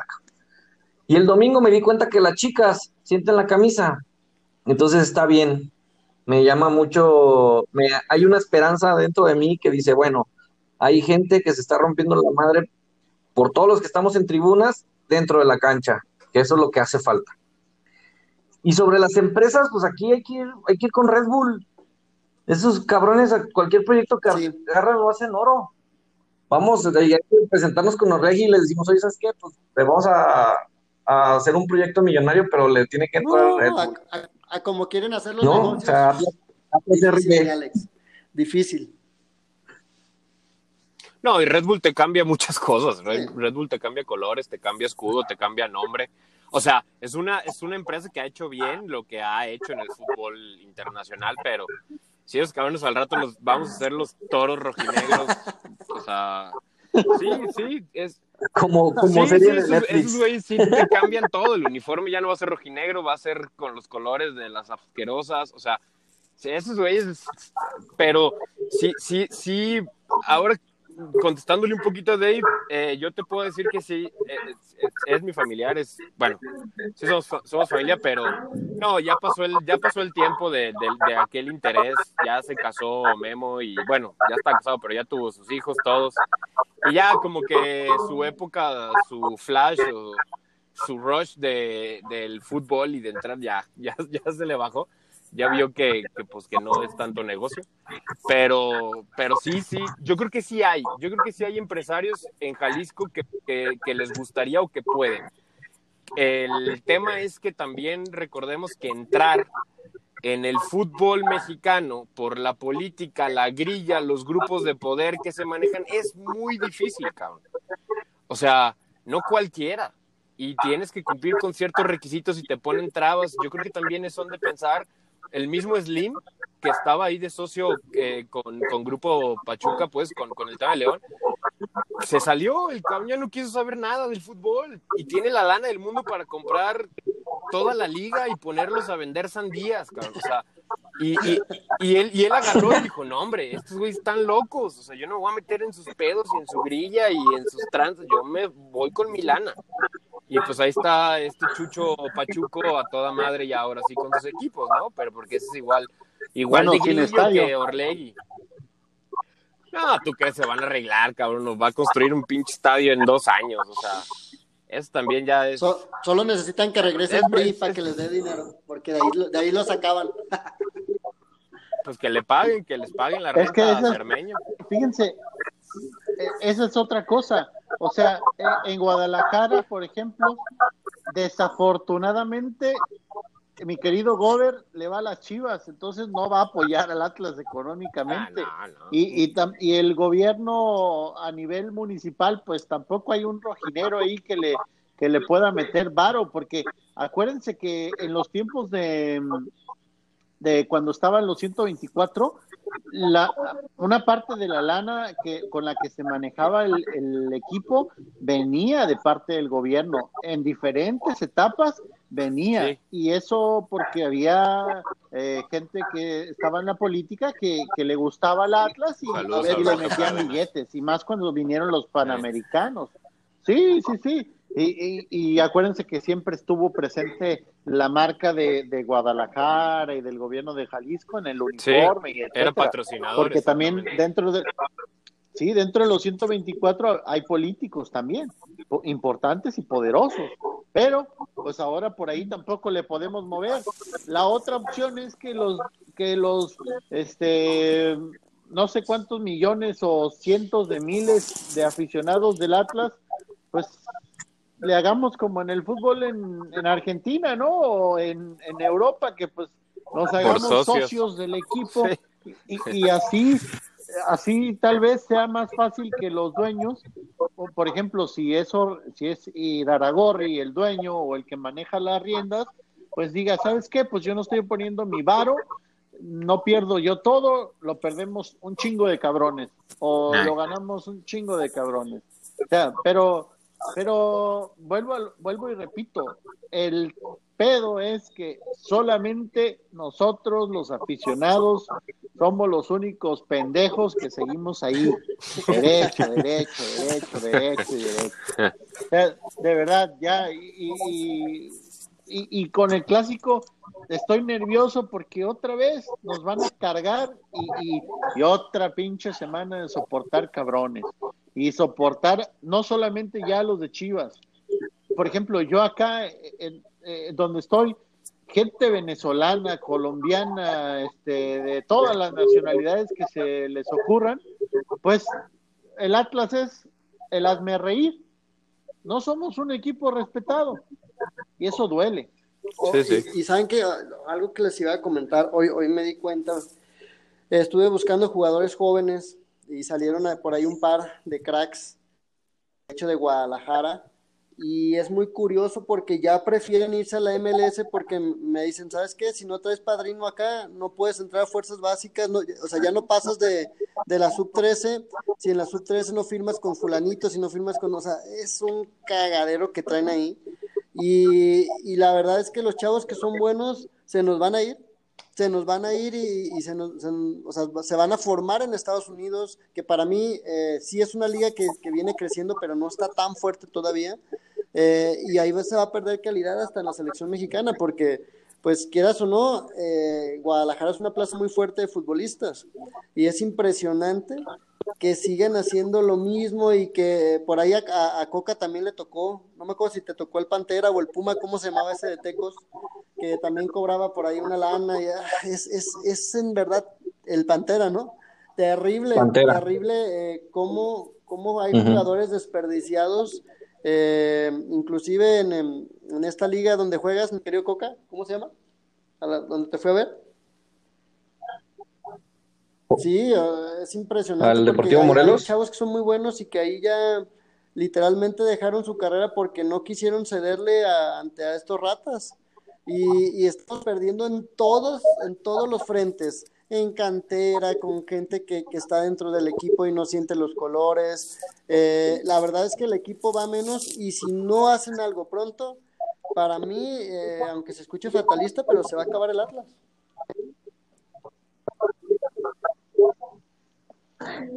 Speaker 2: Y el domingo me di cuenta que las chicas sienten la camisa. Entonces está bien. Me llama mucho. Me, hay una esperanza dentro de mí que dice: bueno, hay gente que se está rompiendo la madre por todos los que estamos en tribunas dentro de la cancha, que eso es lo que hace falta. Y sobre las empresas, pues aquí hay que ir, hay que ir con Red Bull. Esos cabrones, a cualquier proyecto que
Speaker 4: Sí.
Speaker 2: agarran lo hacen oro. Vamos, hay que presentarnos con Orregi y les decimos, oye, ¿sabes qué? Pues le vamos a, a hacer un proyecto millonario, pero le tiene que entrar
Speaker 4: No,
Speaker 2: Red Bull.
Speaker 4: a- a como quieren hacer los
Speaker 2: No, o sea,
Speaker 4: difícil. Alex. Difícil.
Speaker 3: No, y Red Bull te cambia muchas [laughs] cosas. Red, Bull te cambia colores, te cambia escudo, te cambia nombre. O sea, es una, es una empresa que ha hecho bien lo que ha hecho en el fútbol internacional, pero si esos cabrones al rato los vamos a hacer los toros rojinegros. O sea, sí, sí, es.
Speaker 2: como, como
Speaker 3: sí,
Speaker 2: serie
Speaker 3: sí,
Speaker 2: de
Speaker 3: esos,
Speaker 2: Netflix.
Speaker 3: esos güeyes sí te cambian todo. El uniforme ya no va a ser rojinegro, va a ser con los colores de las asquerosas. O sea, sí, esos güeyes. Pero sí, sí, sí. Ahora contestándole un poquito a Dave, eh, yo te puedo decir que sí, eh, es, mi familiar, es, bueno, sí somos, somos familia, pero no, ya pasó el, ya pasó el tiempo de, de- de aquel interés, ya se casó Memo y bueno, ya está casado, pero ya tuvo sus hijos todos, y ya como que su época, su flash o su rush de, del fútbol y de entrar ya, ya, ya se le bajó, ya vio que, que pues que no es tanto negocio. Pero, pero sí, sí, yo creo que sí hay, yo creo que sí hay empresarios en Jalisco que, que, que les gustaría o que pueden. El tema es que también recordemos que entrar en el fútbol mexicano por la política, la grilla, los grupos de poder que se manejan es muy difícil, cabrón. O sea, no cualquiera. Y tienes que cumplir con ciertos requisitos y te ponen trabas. Yo creo que también son de pensar el mismo Slim que estaba ahí de socio eh, con, con, Grupo Pachuca, pues, con, con el tema de León, se salió, el cabrón ya no quiso saber nada del fútbol y tiene la lana del mundo para comprar toda la liga y ponerlos a vender sandías, y, y, y, él, y él agarró y dijo, no, hombre, estos güeyes están locos, o sea, yo no voy a meter en sus pedos y en su grilla y en sus tranzas, yo me voy con mi lana. Y pues ahí está este Chucho Pachuco a toda madre y ahora sí con sus equipos, ¿no? Pero porque ese es igual, igual de grillo que Orlegui. No, tú crees se van a arreglar, cabrón, nos va a construir un pinche estadio en dos años, o sea, eso también ya es...
Speaker 4: solo necesitan que regrese el para que les dé dinero, porque de ahí, de ahí lo sacaban.
Speaker 3: pues que le paguen, que les paguen la renta
Speaker 1: es Fíjense, e, esa es otra cosa. O sea, e, en Guadalajara, por ejemplo, desafortunadamente, mi querido Gober le va a las chivas, entonces no va a apoyar al Atlas económicamente. Ah, y, y, y, el gobierno a nivel municipal, pues tampoco hay un rojinero ahí que le, que le pueda meter varo, porque acuérdense que en los tiempos de, de cuando estaban los 124, la, una parte de la lana que, con la que se manejaba el, el, equipo venía de parte del gobierno. En diferentes etapas venía. Y eso porque había eh, gente que estaba en la política que, que le gustaba el Atlas y, y le metían billetes. Y más cuando vinieron los panamericanos. Sí, sí, sí. Y, y, acuérdense que siempre estuvo presente la marca de, de, Guadalajara y del gobierno de Jalisco en el uniforme. y
Speaker 3: era patrocinador.
Speaker 1: Porque también dentro de, sí, dentro de los 124 hay políticos también, importantes y poderosos. Pero, pues ahora por ahí tampoco le podemos mover. La otra opción es que los, que los, este, no sé cuántos millones o cientos de miles de aficionados del Atlas, pues le hagamos como en el fútbol en, en Argentina, ¿no? O en, en, Europa, que pues nos hagamos socios. del equipo y, y, así, así tal vez sea más fácil que los dueños, o por ejemplo, si eso, si es Iraragorri el dueño o el que maneja las riendas, pues diga, ¿sabes qué? Pues yo no estoy poniendo mi varo, no pierdo yo todo, lo perdemos un chingo de cabrones, o lo ganamos un chingo de cabrones. O sea, pero pero vuelvo, vuelvo y repito, el pedo es que solamente nosotros, los aficionados, somos los únicos pendejos que seguimos ahí. Derecho, derecho, derecho, derecho y derecho. [laughs] de verdad, ya, y, y, y, con el clásico estoy nervioso porque otra vez nos van a cargar y, y otra pinche semana de soportar cabrones y soportar no solamente ya los de Chivas. Por ejemplo, yo acá, en, donde estoy, gente venezolana, colombiana, este, de todas las nacionalidades que se les ocurran, pues el Atlas es el hazme reír. No somos un equipo respetado y eso duele.
Speaker 4: sí, sí. Y, y, saben que algo que les iba a comentar, hoy, hoy me di cuenta, estuve buscando jugadores jóvenes y salieron por ahí un par de cracks, hecho de Guadalajara, y es muy curioso porque ya prefieren irse a la MLS porque me dicen, ¿sabes qué? Si no traes padrino acá, no puedes entrar a fuerzas básicas, o sea, ya no pasas de, de la sub 13, si en la sub 13 no firmas con fulanito, si no firmas con, o sea, es un cagadero que traen ahí. Y, y la verdad es que los chavos que son buenos se nos van a ir, se nos van a ir y, se, nos, o sea, se, van a formar en Estados Unidos, que para mí eh, sí es una liga que, que, viene creciendo, pero no está tan fuerte todavía. Eh, y ahí se va a perder calidad hasta en la selección mexicana, porque, pues quieras o no, eh, Guadalajara es una plaza muy fuerte de futbolistas. Y es impresionante que sigan haciendo lo mismo y que por ahí a, a, Coca también le tocó, no me acuerdo si te tocó el Pantera o el Puma, ¿cómo se llamaba ese de Tecos? Que también cobraba por ahí una lana. Y, ah, es, es, es en verdad el Pantera, ¿no? Terrible, terrible eh, cómo, cómo hay jugadores desperdiciados, eh, inclusive en, en, esta liga donde juegas, mi querido Coca, ¿cómo se llama? ¿A la, ¿Dónde te fue a ver? Sí, ah, es impresionante.
Speaker 2: ¿Al Deportivo Morelos?
Speaker 4: Hay chavos que son muy buenos y que ahí ya literalmente dejaron su carrera porque no quisieron cederle a, ante a estos ratas. y, y estamos perdiendo en todos, en todos los frentes en cantera, con gente que, que, está dentro del equipo y no siente los colores. Eh, la verdad es que el equipo va menos y si no hacen algo pronto, para mí, eh, aunque se escuche fatalista, pero se va a acabar el Atlas.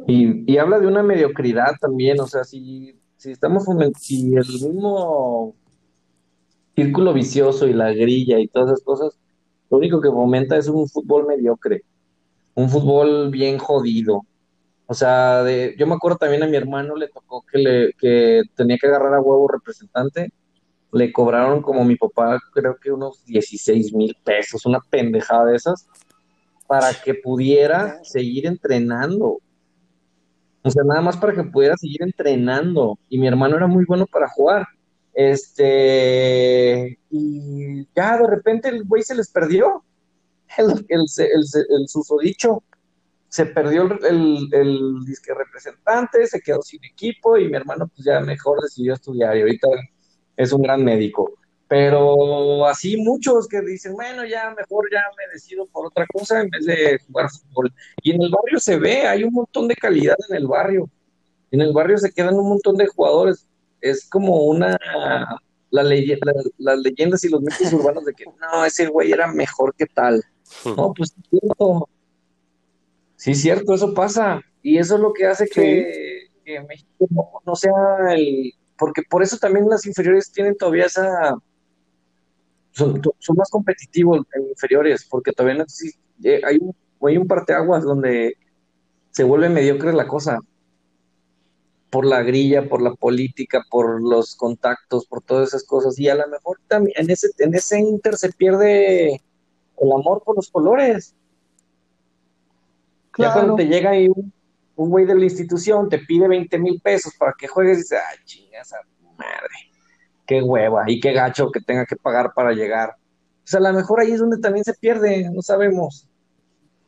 Speaker 2: Y, y habla de una mediocridad también, o sea, si, si estamos si el mismo círculo vicioso y la grilla y todas esas cosas, lo único que fomenta es un fútbol mediocre un fútbol bien jodido. O sea, de, yo me acuerdo también a mi hermano le tocó que, le, que tenía que agarrar a huevo representante. Le cobraron como mi papá, creo que unos 16 mil pesos, una pendejada de esas, para que pudiera seguir entrenando. O sea, nada más para que pudiera seguir entrenando. Y mi hermano era muy bueno para jugar. Este, y ya de repente el güey se les perdió el, el, el, susodicho se perdió el, el, disque representante, se quedó sin equipo y mi hermano pues ya mejor decidió estudiar y ahorita es un gran médico. Pero así muchos que dicen, bueno, ya mejor ya me decido por otra cosa en vez de jugar fútbol. Y en el barrio se ve, hay un montón de calidad en el barrio. En el barrio se quedan un montón de jugadores. Es como una la las leyendas y los mitos [laughs] urbanos de que no, ese güey era mejor que tal. No, pues cierto. Sí, cierto, eso pasa. Y eso es lo que hace que, México no, sea el. Porque por eso también las inferiores tienen todavía esa. Son, más competitivos en inferiores, porque todavía no existe. Eh, hay un, hay un parteaguas donde se vuelve mediocre la cosa. Por la grilla, por la política, por los contactos, por todas esas cosas. Y a lo mejor también en ese, en ese inter se pierde el amor por los colores. Ya cuando te llega ahí un, güey de la institución, te pide 20 mil pesos para que juegues y dices, ay, chingas madre, qué hueva y qué gacho que tenga que pagar para llegar. O sea, a lo mejor ahí es donde también se pierde, no sabemos.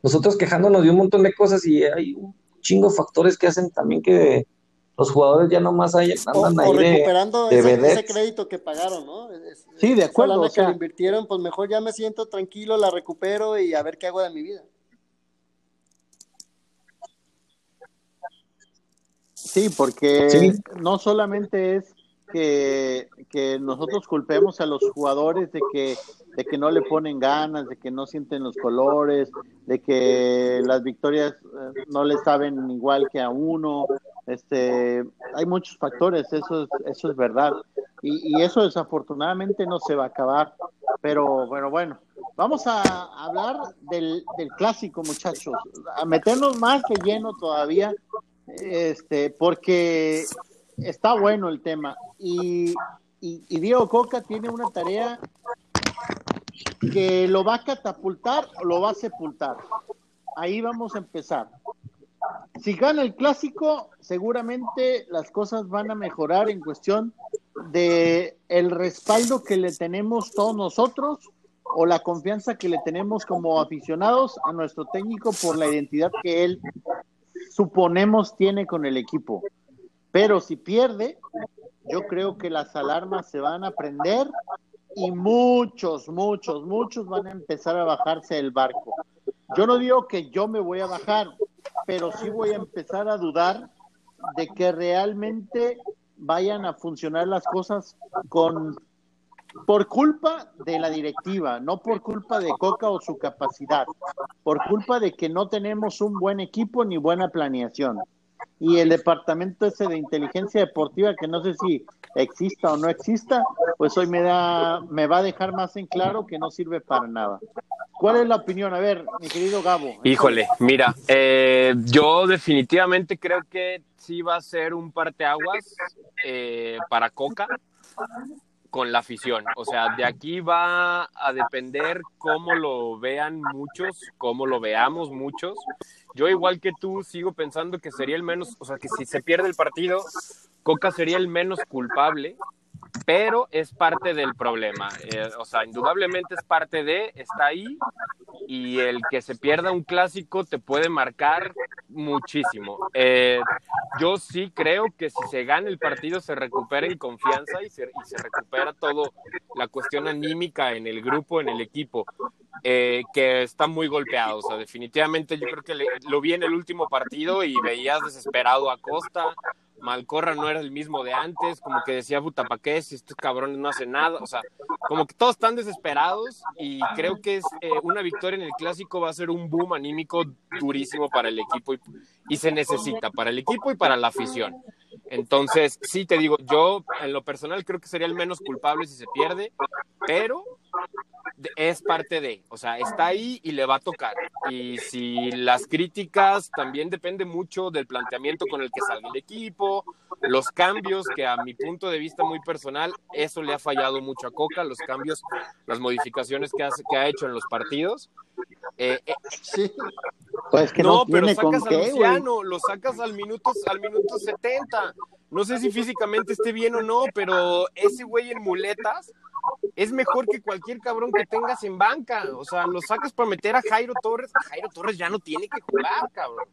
Speaker 2: Nosotros quejándonos de un montón de cosas y hay un chingo de factores que hacen también que los jugadores ya nomás hay,
Speaker 4: andan o, recuperando ese, crédito que pagaron, ¿no?
Speaker 1: sí, de acuerdo.
Speaker 4: O sea, que invirtieron, pues mejor ya me siento tranquilo, la recupero y a ver qué hago de mi vida.
Speaker 1: Sí, porque no solamente es que, que, nosotros culpemos a los jugadores de que, de que no le ponen ganas, de que no sienten los colores, de que las victorias eh, no le saben igual que a uno, este, hay muchos factores, eso es, eso es verdad. Y, eso desafortunadamente no se va a acabar. Pero bueno, bueno, vamos a hablar del, del clásico, muchachos, a meternos más de lleno todavía, este, porque está bueno el tema. Y, y, y Diego Coca tiene una tarea que lo va a catapultar o lo va a sepultar. Ahí vamos a empezar si gana el clásico, seguramente las cosas van a mejorar en cuestión de el respaldo que le tenemos todos nosotros o la confianza que le tenemos como aficionados a nuestro técnico por la identidad que él suponemos tiene con el equipo. Pero si pierde, yo creo que las alarmas se van a prender y muchos, muchos, muchos van a empezar a bajarse del barco. Yo no digo que yo me voy a bajar, pero sí voy a empezar a dudar de que realmente vayan a funcionar las cosas con por culpa de la directiva, no por culpa de Coca o su capacidad, por culpa de que no tenemos un buen equipo ni buena planeación. Y el departamento ese de inteligencia deportiva, que no sé si exista o no exista, pues hoy me da, me va a dejar más en claro que no sirve para nada. ¿Cuál es la opinión? A ver, mi querido Gabo.
Speaker 3: Híjole, mira, eh, yo definitivamente creo que sí va a ser un parteaguas eh, para Coca con la afición. O sea, de aquí va a depender cómo lo vean muchos, cómo lo veamos muchos. Yo igual que tú sigo pensando que sería el menos, o sea, que si se pierde el partido, Coca sería el menos culpable pero es parte del problema. Eh, o sea, indudablemente es parte de, está ahí, y el que se pierda un clásico te puede marcar muchísimo. Eh, yo sí creo que si se gana el partido se recupera en confianza y se, recupera todo la cuestión anímica en el grupo, en el equipo, eh, que está muy golpeado. O sea, definitivamente yo creo que lo vi en el último partido y veías desesperado a Costa, Malcorra no era el mismo de antes, como que decía, puta, ¿para qué? Si estos cabrones no hacen nada, o sea, como que todos están desesperados y creo que es eh, una victoria en el clásico va a ser un boom anímico durísimo para el equipo y, y, se necesita para el equipo y para la afición. Entonces, sí te digo, yo en lo personal creo que sería el menos culpable si se pierde, pero es parte de, o sea, está ahí y le va a tocar. Y si las críticas también depende mucho del planteamiento con el que salga el equipo, los cambios, que a mi punto de vista muy personal, eso le ha fallado mucho a Coca, los cambios, las modificaciones que, hace, que ha hecho en los partidos. Eh, eh,
Speaker 1: sí. Pues que no,
Speaker 3: pero sacas a Luciano, lo sacas al minuto, al minuto 70. No sé si físicamente esté bien o no, pero ese güey en muletas es mejor que cualquier cabrón que tengas en banca. O sea, lo sacas para meter a Jairo Torres. Jairo Torres ya no tiene que jugar, cabrón.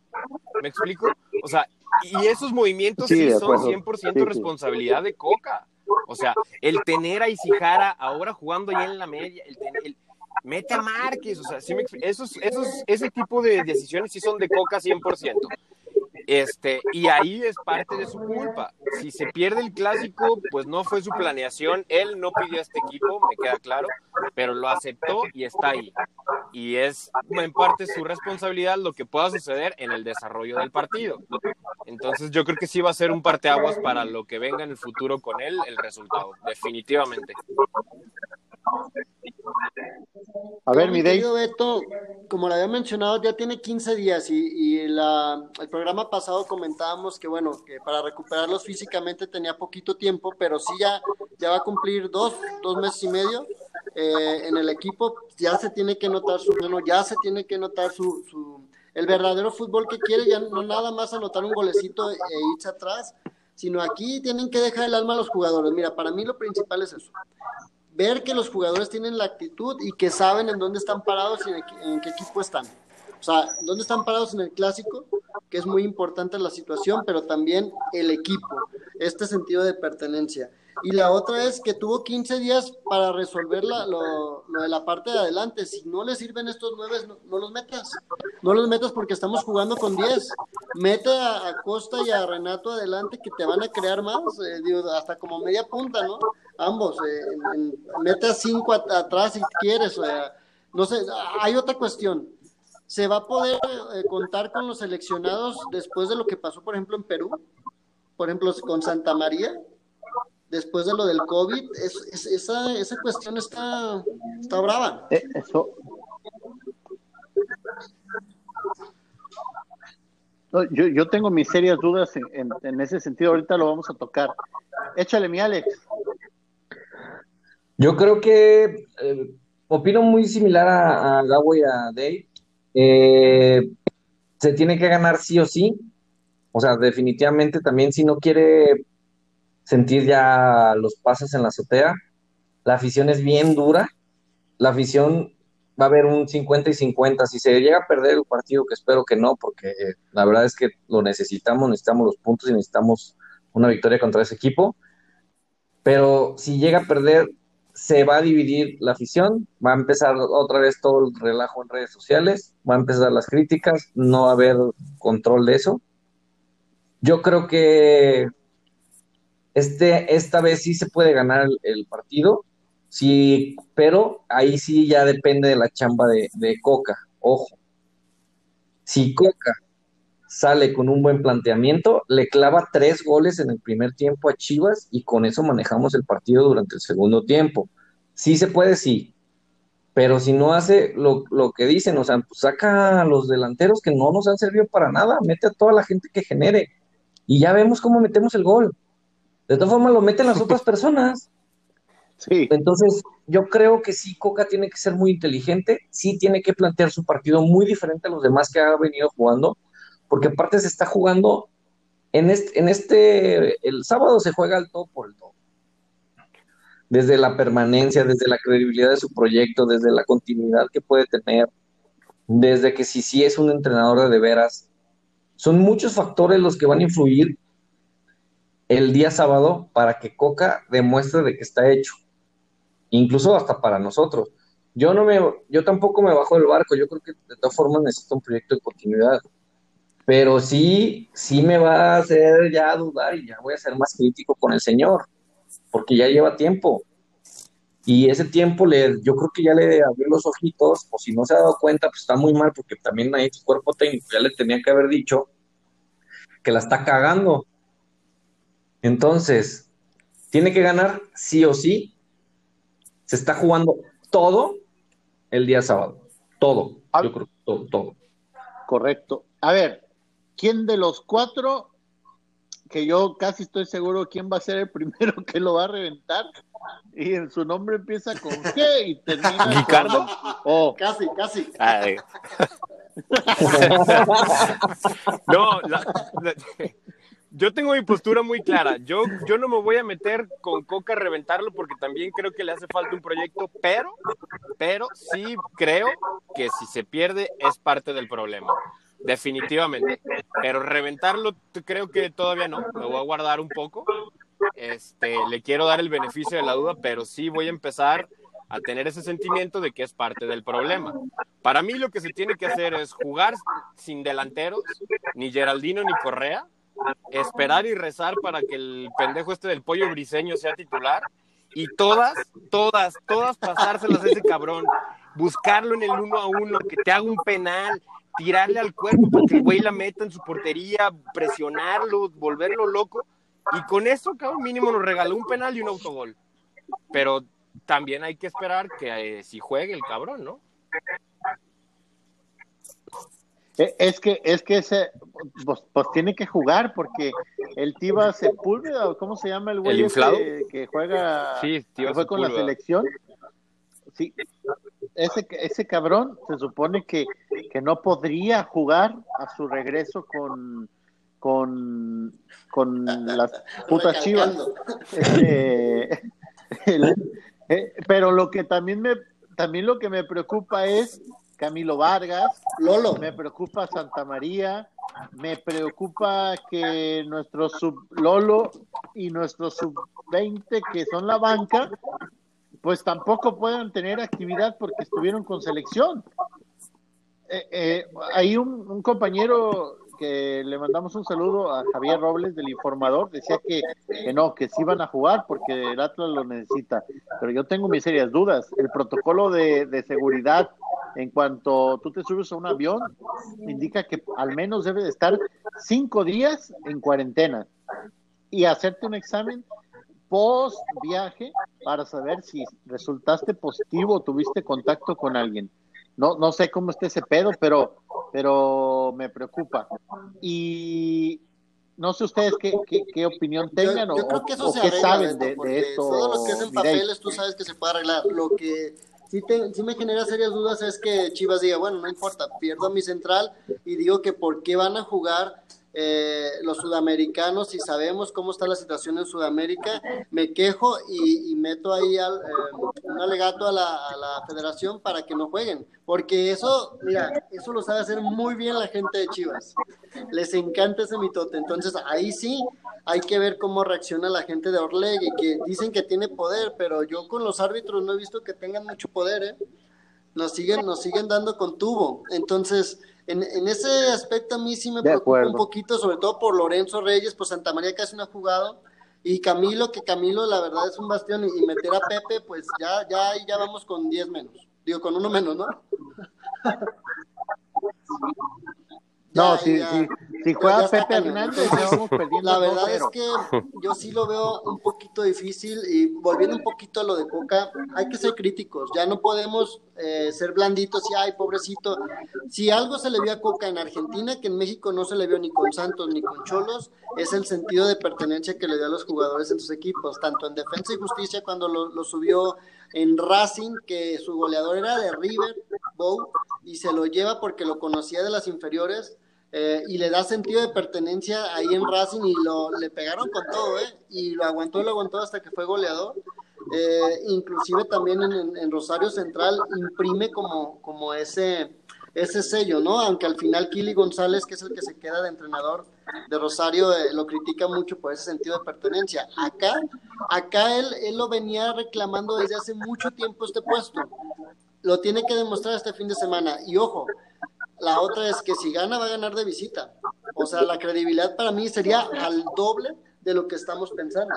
Speaker 3: ¿Me explico? O sea, y esos movimientos sí, son 100% responsabilidad de Coca. O sea, el tener a Isijara ahora jugando ya en la media, el, el mete a Márquez, o sea, esos, esos, ese tipo de decisiones sí son de Coca 100%. Este, y ahí es parte de su culpa. Si se pierde el clásico, pues no fue su planeación. Él no pidió a este equipo, me queda claro, pero lo aceptó y está ahí. Y es en parte su responsabilidad lo que pueda suceder en el desarrollo del partido. Entonces yo creo que sí va a ser un parteaguas para lo que venga en el futuro con él, el resultado, definitivamente.
Speaker 4: A ver, mi Dave. Beto, como lo había mencionado, ya tiene 15 días y, el programa pasado comentábamos que, bueno, que para recuperarlos físicamente tenía poquito tiempo, pero sí ya, ya va a cumplir dos, dos meses y medio eh, en el equipo. Ya se tiene que notar su mano, ya se tiene que notar su, su, el verdadero fútbol que quiere, ya no nada más anotar un golecito e irse atrás, sino aquí tienen que dejar el alma a los jugadores. Mira, para mí lo principal es eso ver que los jugadores tienen la actitud y que saben en dónde están parados y en, qué equipo están. O sea, dónde están parados en el clásico, que es muy importante la situación, pero también el equipo, este sentido de pertenencia. Y la otra es que tuvo 15 días para resolver lo, de la parte de adelante. Si no le sirven estos nueve, no, los metas. No los metas porque estamos jugando con 10. Mete a, Costa y a Renato adelante que te van a crear más, eh, hasta como media punta, ¿no? ambos. Eh, mete a cinco atrás si quieres. no sé, hay otra cuestión. ¿Se va a poder eh, contar con los seleccionados después de lo que pasó, por ejemplo, en Perú? Por ejemplo, con Santa María, después de lo del COVID. Es, esa, esa cuestión está, está brava.
Speaker 1: Eh, eso. yo, yo tengo mis serias dudas en, en, ese sentido. Ahorita lo vamos a tocar. Échale, mi Alex.
Speaker 2: Yo creo que eh, opino muy similar a, a Gabo y a Dave. Eh, se tiene que ganar sí o sí. O sea, definitivamente también si no quiere sentir ya los pases en la azotea, la afición es bien dura. La afición va a haber un 50 y 50. Si se llega a perder el partido, que espero que no, porque la verdad es que lo necesitamos, necesitamos los puntos y necesitamos una victoria contra ese equipo. Pero si llega a perder, se va a dividir la afición, va a empezar otra vez todo el relajo en redes sociales, va a empezar las críticas, no va a haber control de eso. Yo creo que este, esta vez sí se puede ganar el, partido, sí, pero ahí sí ya depende de la chamba de, Coca. Ojo, si Coca sale con un buen planteamiento, le clava tres goles en el primer tiempo a Chivas y con eso manejamos el partido durante el segundo tiempo. Sí se puede, sí, pero si no hace lo, que dicen, o sea, pues saca a los delanteros que no nos han servido para nada, mete a toda la gente que genere y ya vemos cómo metemos el gol. De todas formas, lo meten las otras [laughs] personas. Sí. Entonces, yo creo que sí, Coca tiene que ser muy inteligente, sí tiene que plantear su partido muy diferente a los demás que ha venido jugando porque aparte se está jugando en este, en este, el sábado se juega el todo por el todo. Desde la permanencia, desde la credibilidad de su proyecto, desde la continuidad que puede tener, desde que si sí es un entrenador de, de veras, Son muchos factores los que van a influir el día sábado para que Coca demuestre de que está hecho. Incluso hasta para nosotros. Yo no me, yo tampoco me bajo del barco. Yo creo que de todas formas necesito un proyecto de continuidad. Pero sí, sí me va a hacer ya dudar y ya voy a ser más crítico con el señor, porque ya lleva tiempo. Y ese tiempo le, yo creo que ya le abrió los ojitos, o si no se ha dado cuenta, pues está muy mal, porque también ahí su cuerpo técnico ya le tenía que haber dicho que la está cagando. Entonces, tiene que ganar sí o sí. Se está jugando todo el día sábado. Todo. Yo creo todo, todo.
Speaker 1: Correcto. A ver, ¿quién de los cuatro, que yo casi estoy seguro quién va a ser el primero que lo va a reventar? Y en su nombre empieza con G y termina
Speaker 3: ¿Ricardo?
Speaker 1: Oh,
Speaker 4: Casi, casi.
Speaker 3: Ay. [laughs] no, la- la- yo tengo mi postura muy clara. Yo, yo no me voy a meter con Coca a reventarlo porque también creo que le hace falta un proyecto, pero, pero sí creo que si se pierde es parte del problema. Definitivamente. Pero reventarlo creo que todavía no. Me voy a guardar un poco. Este, le quiero dar el beneficio de la duda, pero sí voy a empezar a tener ese sentimiento de que es parte del problema. Para mí lo que se tiene que hacer es jugar sin delanteros, ni Geraldino ni Correa, esperar y rezar para que el pendejo este del pollo briseño sea titular y todas, todas, todas pasárselas a ese cabrón, buscarlo en el uno a uno, que te haga un penal, tirarle al cuerpo para que el güey la meta en su portería, presionarlo, volverlo loco y con eso, cabrón, mínimo nos regaló un penal y un autogol. Pero también hay que esperar que eh, si juegue el cabrón, ¿no?
Speaker 1: Eh, Es que, es que ese, pues, pues tiene que jugar porque el Tiva Sepúlveda, o ¿cómo se llama el güey?
Speaker 3: ¿El
Speaker 1: ese
Speaker 3: inflado?
Speaker 1: Que juega,
Speaker 3: Sí,
Speaker 1: que fue con la selección. Sí, ese, ese cabrón se supone que, que no podría jugar a su regreso con, con, con las putas chivas. Este, el- eh, pero lo que también me, también lo que me preocupa es Camilo Vargas,
Speaker 4: Lolo.
Speaker 1: me preocupa Santa María, me preocupa que nuestro sub Lolo y nuestro sub 20 que son la banca, pues tampoco puedan tener actividad porque estuvieron con selección. Eh, eh, un compañero que le mandamos un saludo a Javier Robles del Informador, decía que, que no, que sí van a jugar porque el Atlas lo necesita, pero yo tengo mis serias dudas. El protocolo de, de seguridad en cuanto tú te subes a un avión indica que al menos debe de estar cinco días en cuarentena y hacerte un examen post viaje para saber si resultaste positivo o tuviste contacto con alguien. No, no sé cómo esté ese pedo, pero, pero me preocupa. Y no sé ustedes qué, qué, qué opinión tengan
Speaker 4: yo, yo
Speaker 1: o,
Speaker 4: creo que eso
Speaker 1: o
Speaker 4: se
Speaker 1: qué
Speaker 4: arregla,
Speaker 1: saben de, de esto.
Speaker 4: Todo lo que es en papeles, tú sabes que se puede arreglar. Lo que sí, te- sí me genera serias dudas es que Chivas diga, bueno, no importa, pierdo a mi central y digo que por qué van a jugar eh, los sudamericanos si sabemos cómo está la situación en Sudamérica, me quejo y, y meto ahí al, eh, un alegato a la, a la federación para que no jueguen, porque eso, mira, eso lo sabe hacer muy bien la gente de Chivas. Les encanta ese mitote, entonces ahí sí hay que ver cómo reacciona la gente de Orlegui, que dicen que tiene poder, pero yo con los árbitros no he visto que tengan mucho poder, ¿eh? Nos siguen, nos siguen dando con tubo. Entonces, en, en ese aspecto a mí sí me preocupa un poquito, sobre todo por Lorenzo Reyes, por Santa María casi no ha jugado. Y Camilo, que Camilo la verdad es un bastión, y, meter a Pepe, pues ya, ya, ahí ya vamos con 10 menos. Digo, con uno menos, ¿no? [laughs]
Speaker 1: No,
Speaker 4: Ya,
Speaker 1: si,
Speaker 4: ya.
Speaker 1: si, juega Pepe. Hernández,
Speaker 4: Entonces,
Speaker 1: ya vamos perdiendo
Speaker 4: La verdad
Speaker 1: 2-0.
Speaker 4: es que yo sí lo veo un poquito difícil y volviendo un poquito a lo de Coca, hay que ser críticos, ya no podemos eh, ser blanditos y ay, pobrecito. Si algo se le vio a Coca en Argentina, que en México no se le vio ni con Santos ni con Cholos, es el sentido de pertenencia que le dio a los jugadores en sus equipos, tanto en Defensa y Justicia cuando lo, subió en Racing, que su goleador era de River, Bow, y se lo lleva porque lo conocía de las inferiores eh, y le da sentido de pertenencia ahí en Racing y lo le pegaron con todo, ¿eh? Y lo aguantó, lo aguantó hasta que fue goleador. Eh, inclusive también en, en- en Rosario Central imprime como, como ese ese sello, ¿no? Aunque al final Kili González, que es el que se queda de entrenador de Rosario, eh, lo critica mucho por ese sentido de pertenencia. Acá, acá él, él lo venía reclamando desde hace mucho tiempo este puesto. Lo tiene que demostrar este fin de semana. Y ojo, la otra es que si gana, va a ganar de visita. O sea, la credibilidad para mí sería al doble de lo que estamos pensando.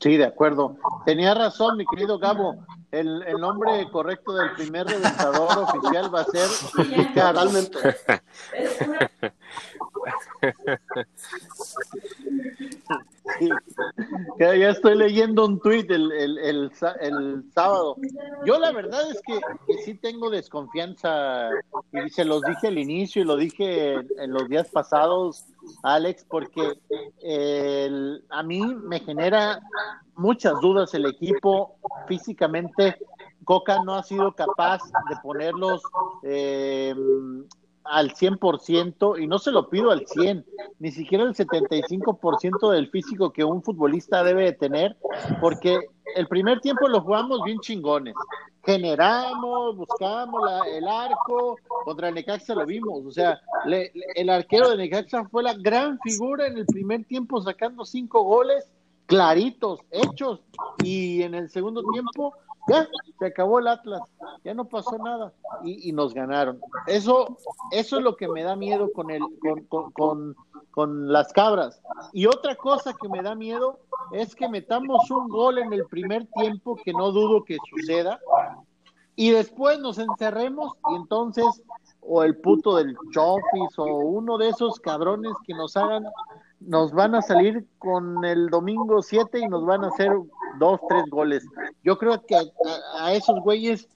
Speaker 1: Sí, de acuerdo. Tenía razón, mi querido Gabo. El, el nombre correcto del primer reventador [laughs] oficial va a ser
Speaker 4: Totalmente. [laughs] [laughs]
Speaker 1: Ya, estoy leyendo un tuit el, el, el, el sábado. Yo la verdad es que, que sí tengo desconfianza y se los dije al inicio y lo dije en, en los días pasados, Alex, porque a mí me genera muchas dudas el equipo físicamente. Coca no ha sido capaz de ponerlos eh, al 100% y no se lo pido al 100, ni siquiera el 75% del físico que un futbolista debe de tener, porque el primer tiempo lo jugamos bien chingones. Generamos, buscamos la- el arco, contra el Necaxa lo vimos, o sea, le- el arquero de Necaxa fue la gran figura en el primer tiempo sacando cinco goles claritos, hechos, y en el segundo tiempo ya se acabó el Atlas, ya no pasó nada y, nos ganaron. Eso, eso es lo que me da miedo con el, con, con, con, con las cabras. Y otra cosa que me da miedo es que metamos un gol en el primer tiempo, que no dudo que suceda, y después nos encerremos y entonces o el puto del Chofis o uno de esos cabrones que nos hagan nos van a salir con el domingo 7 y nos van a hacer dos, tres goles. Yo creo que a, a- a esos güeyes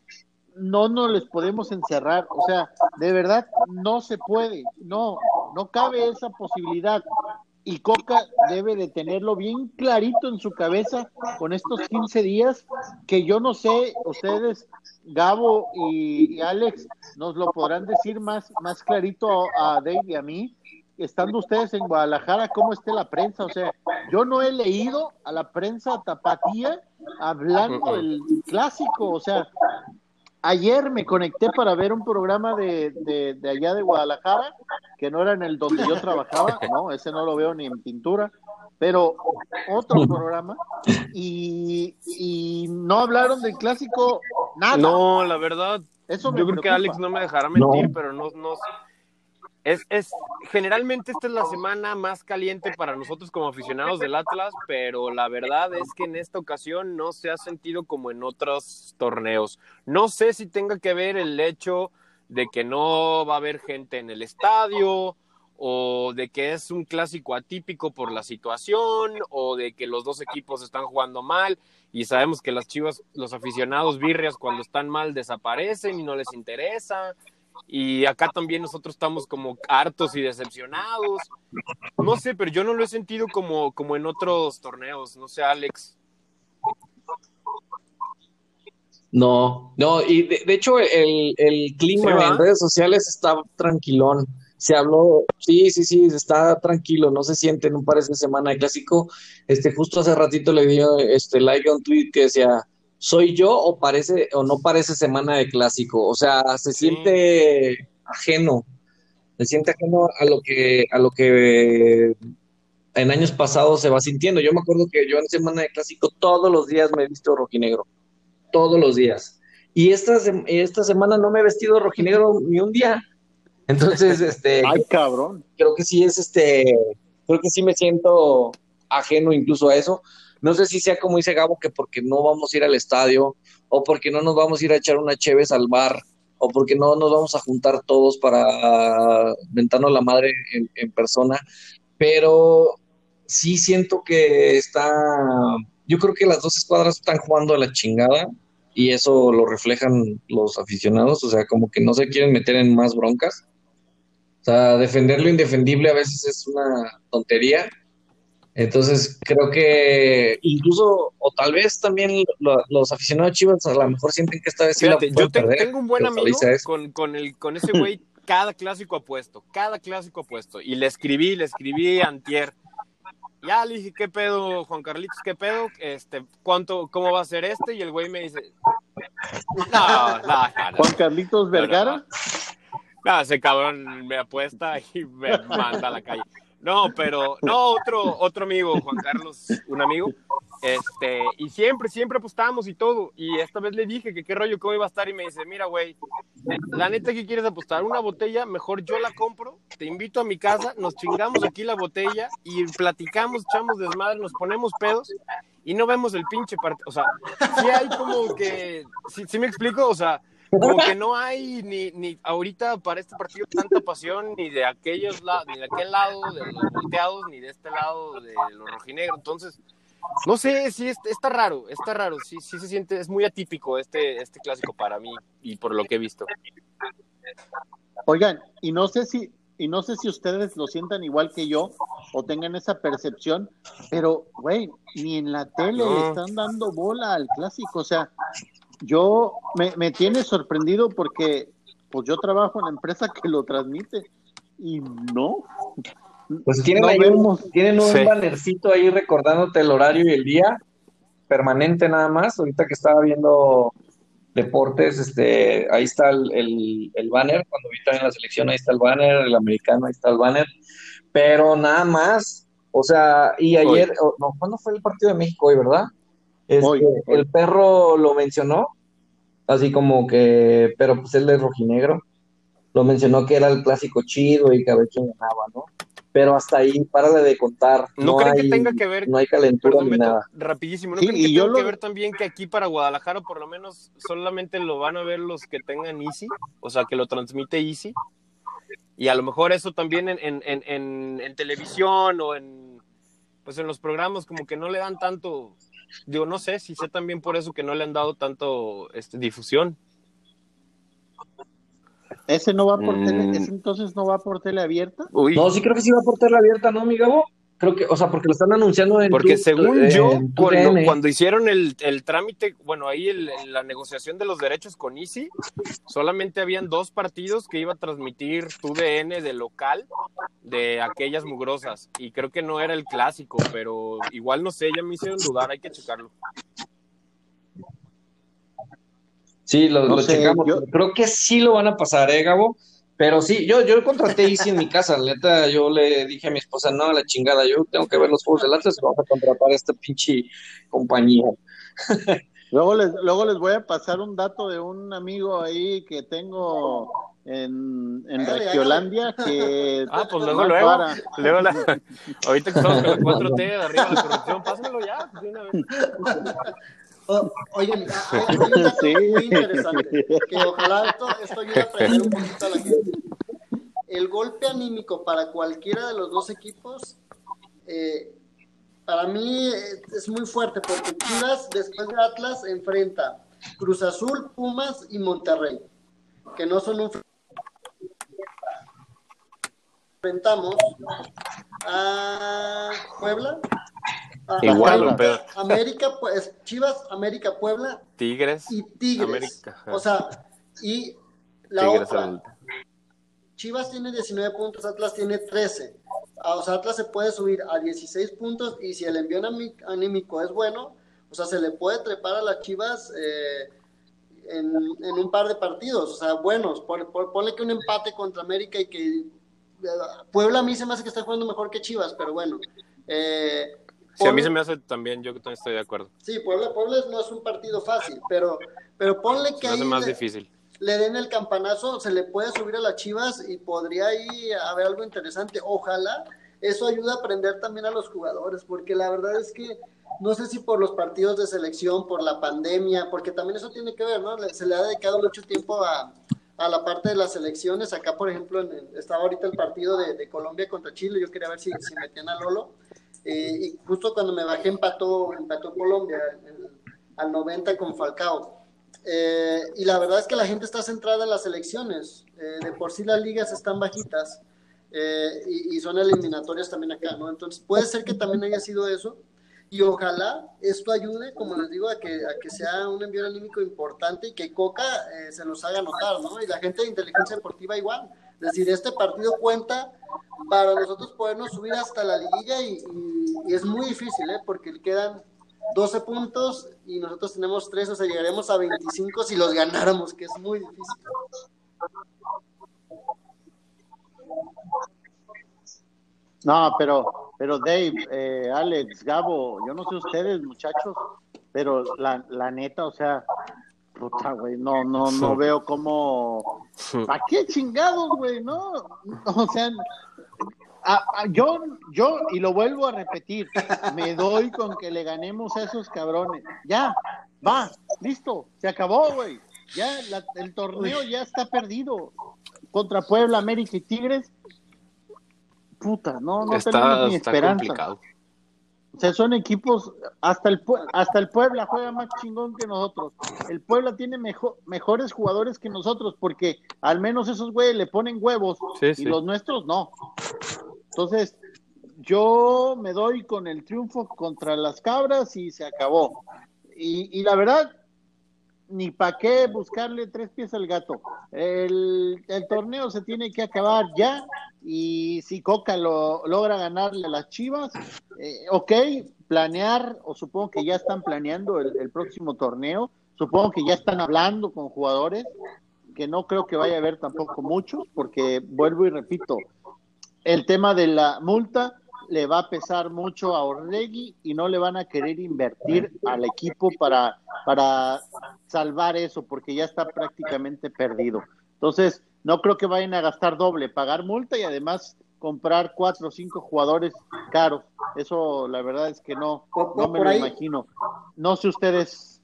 Speaker 1: no nos les podemos encerrar, o sea, de verdad no se puede, no, no cabe esa posibilidad. Y Coca debe de tenerlo bien clarito en su cabeza con estos 15 días, que yo no sé, ustedes, Gabo y, Alex, nos lo podrán decir más, más clarito a Dave y a mí, estando ustedes en Guadalajara, cómo esté la prensa. O sea, yo no he leído a la prensa tapatía hablando del clásico. O sea, ayer me conecté para ver un programa de, de, de allá de Guadalajara, que no era en el donde yo trabajaba, no, ese no lo veo ni en pintura, pero otro programa, y, y no hablaron del clásico nada.
Speaker 3: No, la verdad,
Speaker 1: Eso me
Speaker 3: yo creo que. Alex no me dejará mentir,
Speaker 2: No.
Speaker 3: pero no, no es, es generalmente esta es la semana más caliente para nosotros como aficionados del Atlas, pero la verdad es que en esta ocasión no se ha sentido como en otros torneos. No sé si tenga que ver el hecho de que no va a haber gente en el estadio o de que es un clásico atípico por la situación o de que los dos equipos están jugando mal y sabemos que las chivas, los aficionados birrias cuando están mal desaparecen y no les interesa. Y acá también nosotros estamos como hartos y decepcionados. No sé, pero yo no lo he sentido como, como en otros torneos. No sé, Alex.
Speaker 2: No, no, y de, de hecho el, el clima en redes sociales está tranquilón. Se habló, sí, sí, sí, está tranquilo, no se siente en un par de semana de clásico. Este, justo hace ratito le dio este like a un tweet que decía, ¿soy yo o parece o no parece semana de clásico? O sea, se
Speaker 3: Sí.
Speaker 2: siente ajeno, se siente ajeno a lo que, a lo que en años pasados se va sintiendo. Yo me acuerdo que yo en semana de clásico todos los días me he visto rojinegro todos los días. Y esta, esta semana no me he vestido rojinegro ni un día. [laughs] Entonces, este, [laughs]
Speaker 1: Ay, cabrón.
Speaker 2: creo que sí es este, creo que sí me siento ajeno incluso a eso. No sé si sea como dice Gabo, que porque no vamos a ir al estadio, o porque no nos vamos a ir a echar una cheves al bar, o porque no nos vamos a juntar todos para ventarnos la madre en, en persona. Pero sí siento que está, yo creo que las dos escuadras están jugando a la chingada y eso lo reflejan los aficionados, o sea, como que no se quieren meter en más broncas. O sea, defender lo indefendible a veces es una tontería. Entonces, creo que incluso, o tal vez también lo- los aficionados chivas a lo mejor sienten que esta vez sí la
Speaker 3: Fíjate, yo
Speaker 2: pueden
Speaker 3: te-
Speaker 2: perder,
Speaker 3: tengo un buen amigo con, con, el, con ese güey, [laughs] cada clásico apuesto, cada clásico apuesto. Y le escribí, le escribí antier. ya le dije, ¿qué pedo, Juan Carlitos? ¿Qué pedo? Este, ¿cuánto, cómo va a ser este? Y el güey me dice, no, no, no.
Speaker 1: Juan Carlitos Vergara.
Speaker 3: No, ese cabrón me apuesta y me manda a la calle. No, pero, no, otro, otro amigo, Juan Carlos, un amigo, este, y siempre, siempre apostamos y todo, y esta vez le dije que qué rollo, cómo iba a estar, y me dice, mira, güey, la neta que quieres apostar, una botella, mejor yo la compro, te invito a mi casa, nos chingamos aquí la botella, y platicamos, echamos desmadre, nos ponemos pedos, y no vemos el pinche partido, o sea, sí hay como que, sí, sí me explico, o sea, como que no hay ni, ni ahorita para este partido tanta pasión ni de aquellos lados, ni de aquel lado de los volteados, ni de este lado de los rojinegros. Entonces, no sé, sí está raro, está raro, sí, sí se siente, es muy atípico este, este clásico para mí y por lo que he visto.
Speaker 1: Oigan, y no sé si, y no sé si ustedes lo sientan igual que yo o tengan esa percepción, pero güey, ni en la tele le están dando bola al clásico, o sea, yo me, me tiene sorprendido porque pues yo trabajo en la empresa que lo transmite y no.
Speaker 2: Pues tienen, ahí un, tienen un bannercito ahí recordándote el horario y el día permanente nada más. Ahorita que estaba viendo deportes, este, ahí está el, el, banner. Cuando vi también la selección, ahí está el banner, el americano, ahí está el banner. Pero nada más. O sea, y ayer, no, ¿cuándo fue el partido de México hoy, verdad? Este, el perro lo mencionó, así como que, pero pues él es rojinegro, lo mencionó que era el clásico chido y que a ver quién ganaba, ¿no? Pero hasta ahí, párale de contar.
Speaker 3: No, creo que tenga que ver.
Speaker 2: No hay calentura ni nada.
Speaker 3: Rapidísimo. No creo que tenga que ver también que aquí para Guadalajara, por lo menos, solamente lo van a ver los que tengan Easy, o sea, que lo transmite Easy. Y a lo mejor eso también en, en, en, en televisión o en, pues en los programas, como que no le dan tanto Digo, no sé si sé también por eso que no le han dado tanto este, difusión.
Speaker 1: ¿Ese no va por tele? Mm. ¿Ese entonces no va por tele abierta?
Speaker 2: No, sí creo que sí va por tele abierta, ¿no, mi Gabo? Creo que, o sea, porque lo están anunciando en
Speaker 3: Porque según yo, cuando, hicieron el, trámite, bueno, ahí la negociación de los derechos con Easy, solamente habían dos partidos que iba a transmitir tu DN de local de aquellas mugrosas. Y creo que no era el clásico, pero igual no sé, ya me hicieron dudar, hay que checarlo.
Speaker 2: Sí, lo, checamos. Creo que sí lo van a pasar, ¿eh, Gabo? Pero sí, yo, yo contraté Easy en mi casa, neta, yo le dije a mi esposa, no, a la chingada, yo tengo que ver los juegos del Atlas, vamos a contratar a esta pinche compañía. [laughs]
Speaker 1: luego les, luego les voy a pasar un dato de un amigo ahí que tengo en, en Regiolandia que...
Speaker 3: Ah, pues luego, luego, luego la, ahorita que estamos con la 4T de arriba de la corrupción, pásamelo ya, de una vez. [laughs]
Speaker 4: oye, hay, un dato muy interesante, que ojalá esto, esto ayude a aprender un poquito a la gente. El golpe anímico para cualquiera de los dos equipos, eh, para mí es muy fuerte, porque Chivas después de Atlas enfrenta Cruz Azul, Pumas y Monterrey, que no son un... Enfrentamos a Puebla,
Speaker 3: Igual,
Speaker 4: América, pues, Chivas, América, Puebla.
Speaker 3: Tigres.
Speaker 4: Y Tigres. o sea, y la otra. Chivas tiene 19 puntos, Atlas tiene 13. Ah, o sea, Atlas se puede subir a 16 puntos y si el envío anímico es bueno, o sea, se le puede trepar a las Chivas eh, en, un par de partidos, o sea, buenos. ponle que un empate contra América y que eh, Puebla a mí se me hace que está jugando mejor que Chivas, pero bueno. Eh,
Speaker 3: Sí, a mí se me hace también, yo también estoy de acuerdo.
Speaker 4: Sí, Puebla, Puebla no es un partido fácil, pero, pero ponle que ahí
Speaker 3: más
Speaker 4: le,
Speaker 3: difícil.
Speaker 4: le den el campanazo, se le puede subir a las Chivas y podría ahí haber algo interesante. Ojalá eso ayude a aprender también a los jugadores, porque la verdad es que no sé si por los partidos de selección, por la pandemia, porque también eso tiene que ver, ¿no? Se le ha dedicado mucho tiempo a, a la parte de las selecciones. Acá, por ejemplo, estaba ahorita el partido de, de, Colombia contra Chile, yo quería ver si, si metían a Lolo eh, y justo cuando me bajé empató, empató Colombia al 90 con Falcao. Eh, y la verdad es que la gente está centrada en las elecciones. Eh, de por sí las ligas están bajitas y, y, son eliminatorias también acá, ¿no? Entonces puede ser que también haya sido eso. Y ojalá esto ayude, como les digo, a que, a que sea un envío anímico importante y que Coca se nos haga notar, ¿no? Y la gente de inteligencia deportiva igual Es decir, este partido cuenta para nosotros podernos subir hasta la liguilla y, es muy difícil, ¿eh? porque quedan 12 puntos y nosotros tenemos 3, o sea, llegaremos a 25 si los ganáramos, que es muy difícil.
Speaker 1: No, pero, pero Dave, eh, Alex, Gabo, yo no sé ustedes, muchachos, pero la, la neta, o sea, puta, güey, no, no, no veo cómo. ¿A qué chingados, güey? No, o sea, yo, yo, y lo vuelvo a repetir, me doy con que le ganemos a esos cabrones. Ya, va, listo, se acabó, güey. Ya el torneo ya está perdido. Contra Puebla, América y Tigres, puta, no, no tenemos ni esperanza. O sea, son equipos, hasta el, hasta el Puebla juega más chingón que nosotros. El Puebla tiene mejor, mejores jugadores que nosotros, porque al menos esos güeyes le ponen huevos y los nuestros no. Entonces, yo me doy con el triunfo contra las cabras y se acabó. Y, y la verdad, ni para qué buscarle tres pies al gato. El, el, torneo se tiene que acabar ya y si Coca lo logra ganarle a las Chivas, eh, ok, planear, o supongo que ya están planeando el, próximo torneo, supongo que ya están hablando con jugadores, que no creo que vaya a haber tampoco muchos, porque vuelvo y repito, el tema de la multa le va a pesar mucho a Orlegui y no le van a querer invertir al equipo para, para salvar eso, porque ya está prácticamente perdido. Entonces, no creo que vayan a gastar doble, pagar multa y además comprar cuatro o cinco jugadores caros. Eso la verdad es que no, no me lo imagino. No sé ustedes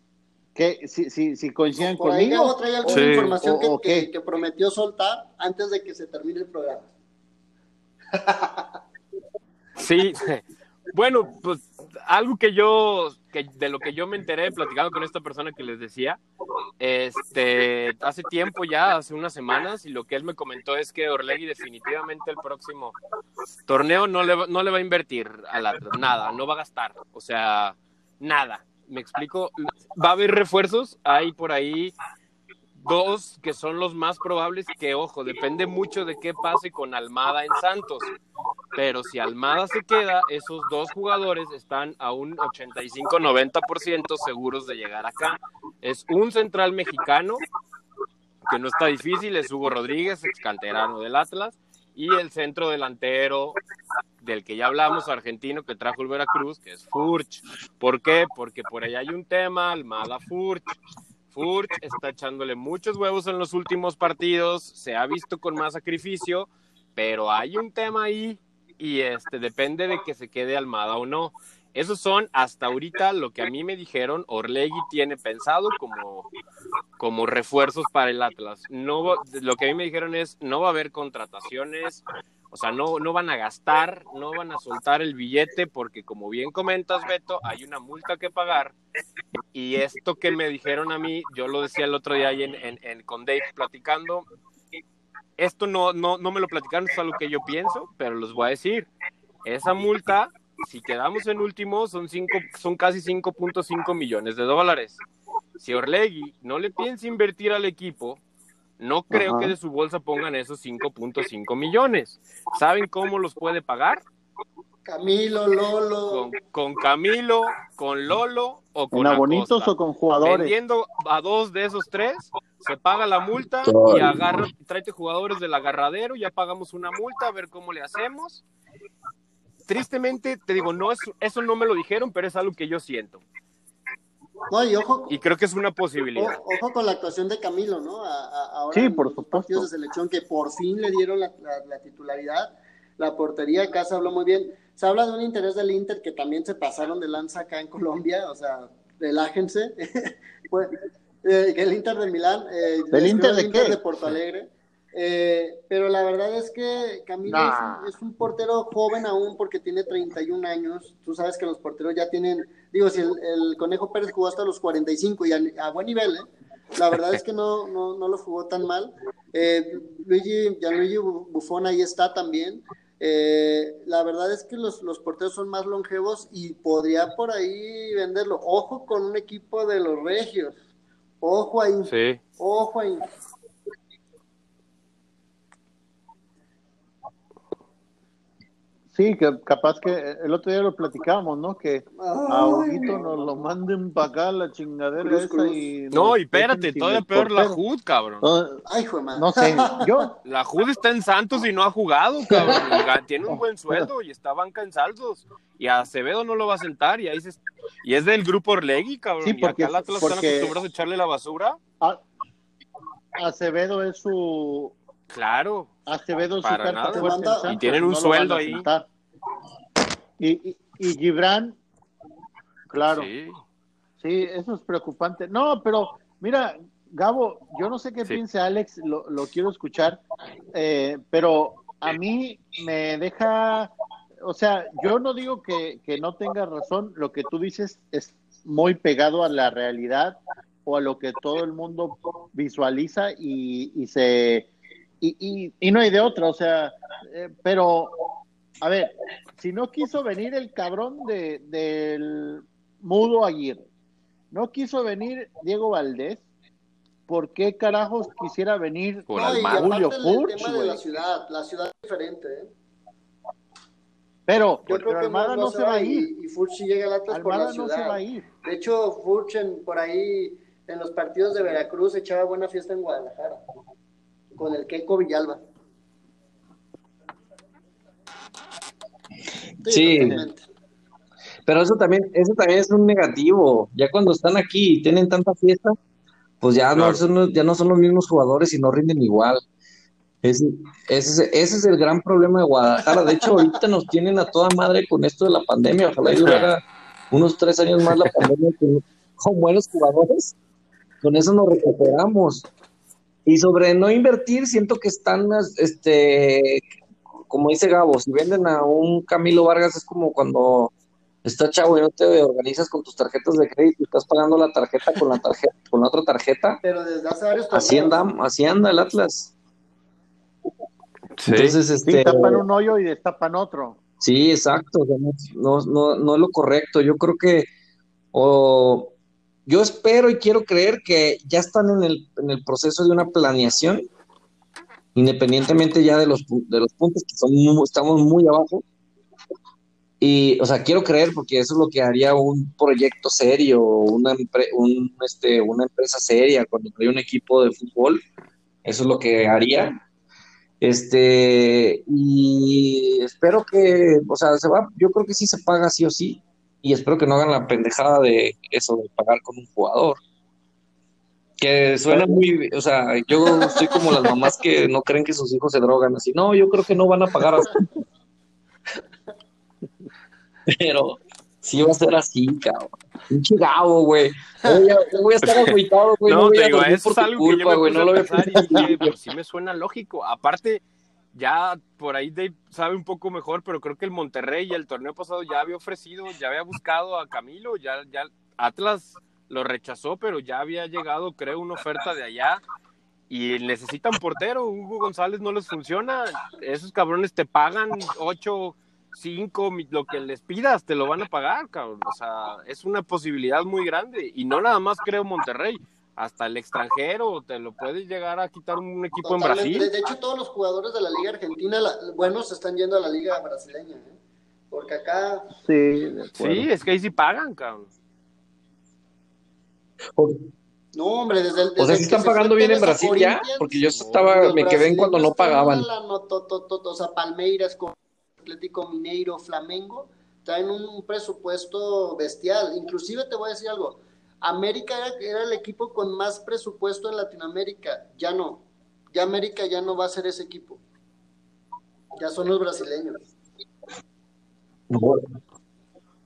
Speaker 1: que si, si, si coinciden
Speaker 4: por
Speaker 1: conmigo.
Speaker 4: Ahí trae alguna información o, que, o que, que prometió soltar antes de que se termine el programa.
Speaker 3: Sí, [laughs] bueno, pues algo que yo, que de lo que yo me enteré platicando con esta persona que les decía, este, hace tiempo ya, hace unas semanas, y lo que él me comentó es que Orlegui definitivamente el próximo torneo no le, no le va a invertir a la, nada, no va a gastar, o sea, nada. Me explico, va a haber refuerzos, hay por ahí dos que son los más probables que, ojo, depende mucho de qué pase con Almada en Santos. Pero si Almada se queda, esos dos jugadores están a un 85-90% seguros de llegar acá. Es un central mexicano, que no está difícil, es Hugo Rodríguez, ex canterano del Atlas, y el centro delantero del que ya hablamos, argentino, que trajo el Veracruz, que es Furch. ¿Por qué? Porque por ahí hay un tema, Almada Furch. Furch está echándole muchos huevos en los últimos partidos, se ha visto con más sacrificio, pero hay un tema ahí y este depende de que se quede Almada o no. Esos son hasta ahorita lo que a mí me dijeron, Orlegui tiene pensado como, como refuerzos para el Atlas. No, lo que a mí me dijeron es, no va a haber contrataciones, o sea, no, no van a gastar, no van a soltar el billete porque como bien comentas, Beto, hay una multa que pagar. Y esto que me dijeron a mí, yo lo decía el otro día ahí en, en, en con Dave platicando, esto no, no, no me lo platicaron, es algo que yo pienso, pero los voy a decir. Esa multa, si quedamos en último, son, cinco, son casi 5.5 millones de dólares. Si Orlegui no le piensa invertir al equipo, no creo Ajá. que de su bolsa pongan esos 5.5 millones. ¿Saben cómo los puede pagar?
Speaker 4: Camilo, Lolo.
Speaker 3: Con, con Camilo, con Lolo o con
Speaker 1: ¿En abonitos
Speaker 3: Acosta.
Speaker 1: o con jugadores?
Speaker 3: Vendiendo a dos de esos tres, se paga la multa y agarra, tráete jugadores del agarradero, ya pagamos una multa, a ver cómo le hacemos. Tristemente, te digo, no es, eso no me lo dijeron, pero es algo que yo siento.
Speaker 4: No, y ojo.
Speaker 3: Y creo que es una posibilidad.
Speaker 4: Ojo, ojo con la actuación de Camilo, ¿no? A, a, ahora
Speaker 1: sí, por
Speaker 4: los
Speaker 1: supuesto.
Speaker 4: partidos de selección que por fin le dieron la, la, la titularidad. La portería acá se habló muy bien. Se habla de un interés del Inter que también se pasaron de lanza acá en Colombia, o sea, relájense. [laughs] pues, eh, el Inter de Milán. Eh,
Speaker 1: ¿Del Inter de
Speaker 4: Inter
Speaker 1: qué?
Speaker 4: de Porto Alegre. Eh, pero la verdad es que Camilo
Speaker 1: Nah.
Speaker 4: es, un, es, un, portero joven aún porque tiene 31 años. Tú sabes que los porteros ya tienen, digo, si el, el Conejo Pérez jugó hasta los 45 y a, a buen nivel, ¿eh? la verdad es que no, no, no lo jugó tan mal. Eh, Luigi, Gianluigi Buffon ahí está también. Eh, la verdad es que los, los, porteros son más longevos y podría por ahí venderlo. Ojo con un equipo de los regios. Ojo ahí.
Speaker 3: Sí.
Speaker 4: Ojo ahí.
Speaker 1: Sí, que capaz que el otro día lo platicábamos, ¿no? Que a Huguito nos lo manden para acá la chingadera
Speaker 4: Cruz,
Speaker 1: esa
Speaker 4: cruz.
Speaker 1: y...
Speaker 3: No, y espérate, todavía
Speaker 1: el
Speaker 3: peor la. HUD, cabrón.
Speaker 1: No,
Speaker 4: Ay, hijo de madre.
Speaker 1: no sé, yo, [laughs]
Speaker 3: La HUD está en Santos y no ha jugado, cabrón. Tiene un buen sueldo y está banca en saldos. Y a Acevedo no lo va a sentar. Y ahí se... y es del grupo Orlegui, cabrón.
Speaker 1: Sí, porque-
Speaker 3: y acá al Atlas están
Speaker 1: porque-
Speaker 3: acostumbrados a echarle la basura.
Speaker 1: a- Acevedo es su...
Speaker 3: Claro.
Speaker 1: Acevedo su carta
Speaker 3: nada.
Speaker 4: Manda-
Speaker 3: Y tienen un
Speaker 1: no
Speaker 3: sueldo ahí.
Speaker 1: y, y Gibran, claro,
Speaker 3: Sí.
Speaker 1: Sí, eso es preocupante. No, pero mira, Gabo, yo no sé qué
Speaker 3: Sí.
Speaker 1: piense Alex, lo, lo quiero escuchar, eh, pero a mí me deja, o sea, yo no digo que, que no tenga razón, lo que tú dices es muy pegado a la realidad o a lo que todo el mundo visualiza y, y se... Y, y, y no hay de otra, o sea, eh, pero, a ver, si no quiso venir el cabrón de, del Mudo Aguirre, no quiso venir Diego Valdés, ¿por qué carajos quisiera venir
Speaker 3: Por
Speaker 4: No,
Speaker 1: Julio güey?
Speaker 4: la ciudad, la ciudad es diferente, ¿eh?
Speaker 1: Pero,
Speaker 4: Yo
Speaker 1: pero
Speaker 4: creo que
Speaker 1: Almada
Speaker 4: no,
Speaker 1: no se va a ir.
Speaker 4: Y, y Furch llega al Atlas por
Speaker 1: Almada
Speaker 4: la
Speaker 1: no
Speaker 4: ciudad.
Speaker 1: se va a ir.
Speaker 4: De hecho, Furch en- por ahí en los partidos de Veracruz echaba buena fiesta en Guadalajara con el Keiko Villalba.
Speaker 2: Sí.
Speaker 4: totalmente.
Speaker 2: Pero eso también, eso también es un negativo. Ya cuando están aquí y tienen tanta fiesta, pues ya no
Speaker 3: Claro.
Speaker 2: son, ya no son los mismos jugadores y no rinden igual. Ese, ese, es- ese es el gran problema de Guadalajara. De hecho, ahorita nos tienen a toda madre con esto de la pandemia. Ojalá y durara unos tres años más la pandemia con, con buenos jugadores. Con eso nos recuperamos. Y sobre no invertir, siento que están, este, como dice Gabo, si venden a un Camilo Vargas es como cuando estás chavo y no te organizas con tus tarjetas de crédito y estás pagando la tarjeta con la tarjeta, con la otra tarjeta.
Speaker 4: Pero desde hace varios
Speaker 2: Así anda, así anda el Atlas.
Speaker 3: Sí.
Speaker 2: Entonces,
Speaker 1: Sí,
Speaker 2: este,
Speaker 1: tapan un hoyo y destapan otro.
Speaker 2: sí, exacto, no, no, no es lo correcto. Yo creo que, o yo espero y quiero creer que ya están en el, en el proceso de una planeación, independientemente ya de los, de los puntos que son estamos muy abajo. Y, o sea, quiero creer porque eso es lo que haría un proyecto serio, una, un, este, una empresa seria, cuando hay un equipo de fútbol, eso es lo que haría. Este, y espero que, o sea, se va, yo creo que sí se paga sí o sí, y espero que no hagan la pendejada de eso, de pagar con un jugador. Que suena muy, o sea, yo estoy como las mamás que no creen que sus hijos se drogan así. No, yo creo que no van a pagar así. Pero sí va a ser así, cabrón. Pinche Gabo, güey. Yo voy a, voy a estar agüitado, güey. No,
Speaker 3: No,
Speaker 2: voy
Speaker 3: te
Speaker 2: a
Speaker 3: digo,
Speaker 2: por
Speaker 3: es
Speaker 2: tu
Speaker 3: algo que yo
Speaker 2: culpa,
Speaker 3: me
Speaker 2: güey. No lo
Speaker 3: a
Speaker 2: había
Speaker 3: pensar y pues sí me suena lógico. Aparte, ya por ahí Dave sabe un poco mejor, pero creo que el Monterrey y el torneo pasado ya había ofrecido, ya había buscado a Camilo, ya, ya Atlas lo rechazó, pero ya había llegado, creo, una oferta de allá. Y necesitan portero, Hugo González no les funciona. Esos cabrones te pagan 8, 5, lo que les pidas, te lo van a pagar, cabrón. O sea, es una posibilidad muy grande. Y no nada más creo Monterrey, hasta el extranjero te lo puede llegar a quitar un equipo en. Brasil.
Speaker 4: De hecho, todos los jugadores de la Liga Argentina, la- buenos, están yendo a la Liga brasileña. ¿eh? Porque acá,
Speaker 1: Sí.
Speaker 3: Sí, es que ahí sí pagan, cabrón.
Speaker 4: no, hombre, desde el.
Speaker 2: O sea,
Speaker 4: desde
Speaker 2: ¿sí
Speaker 4: que
Speaker 2: están pagando bien en Brasil ya? Porque yo
Speaker 3: no,
Speaker 2: estaba, me quedé en cuando no pagaban.
Speaker 4: to- to- to- O sea, Palmeiras con Atlético Mineiro, Flamengo, traen un presupuesto bestial. Inclusive te voy a decir algo. América era, el equipo con más presupuesto en Latinoamérica. Ya no. Ya América ya no va a ser ese equipo. Ya son los brasileños.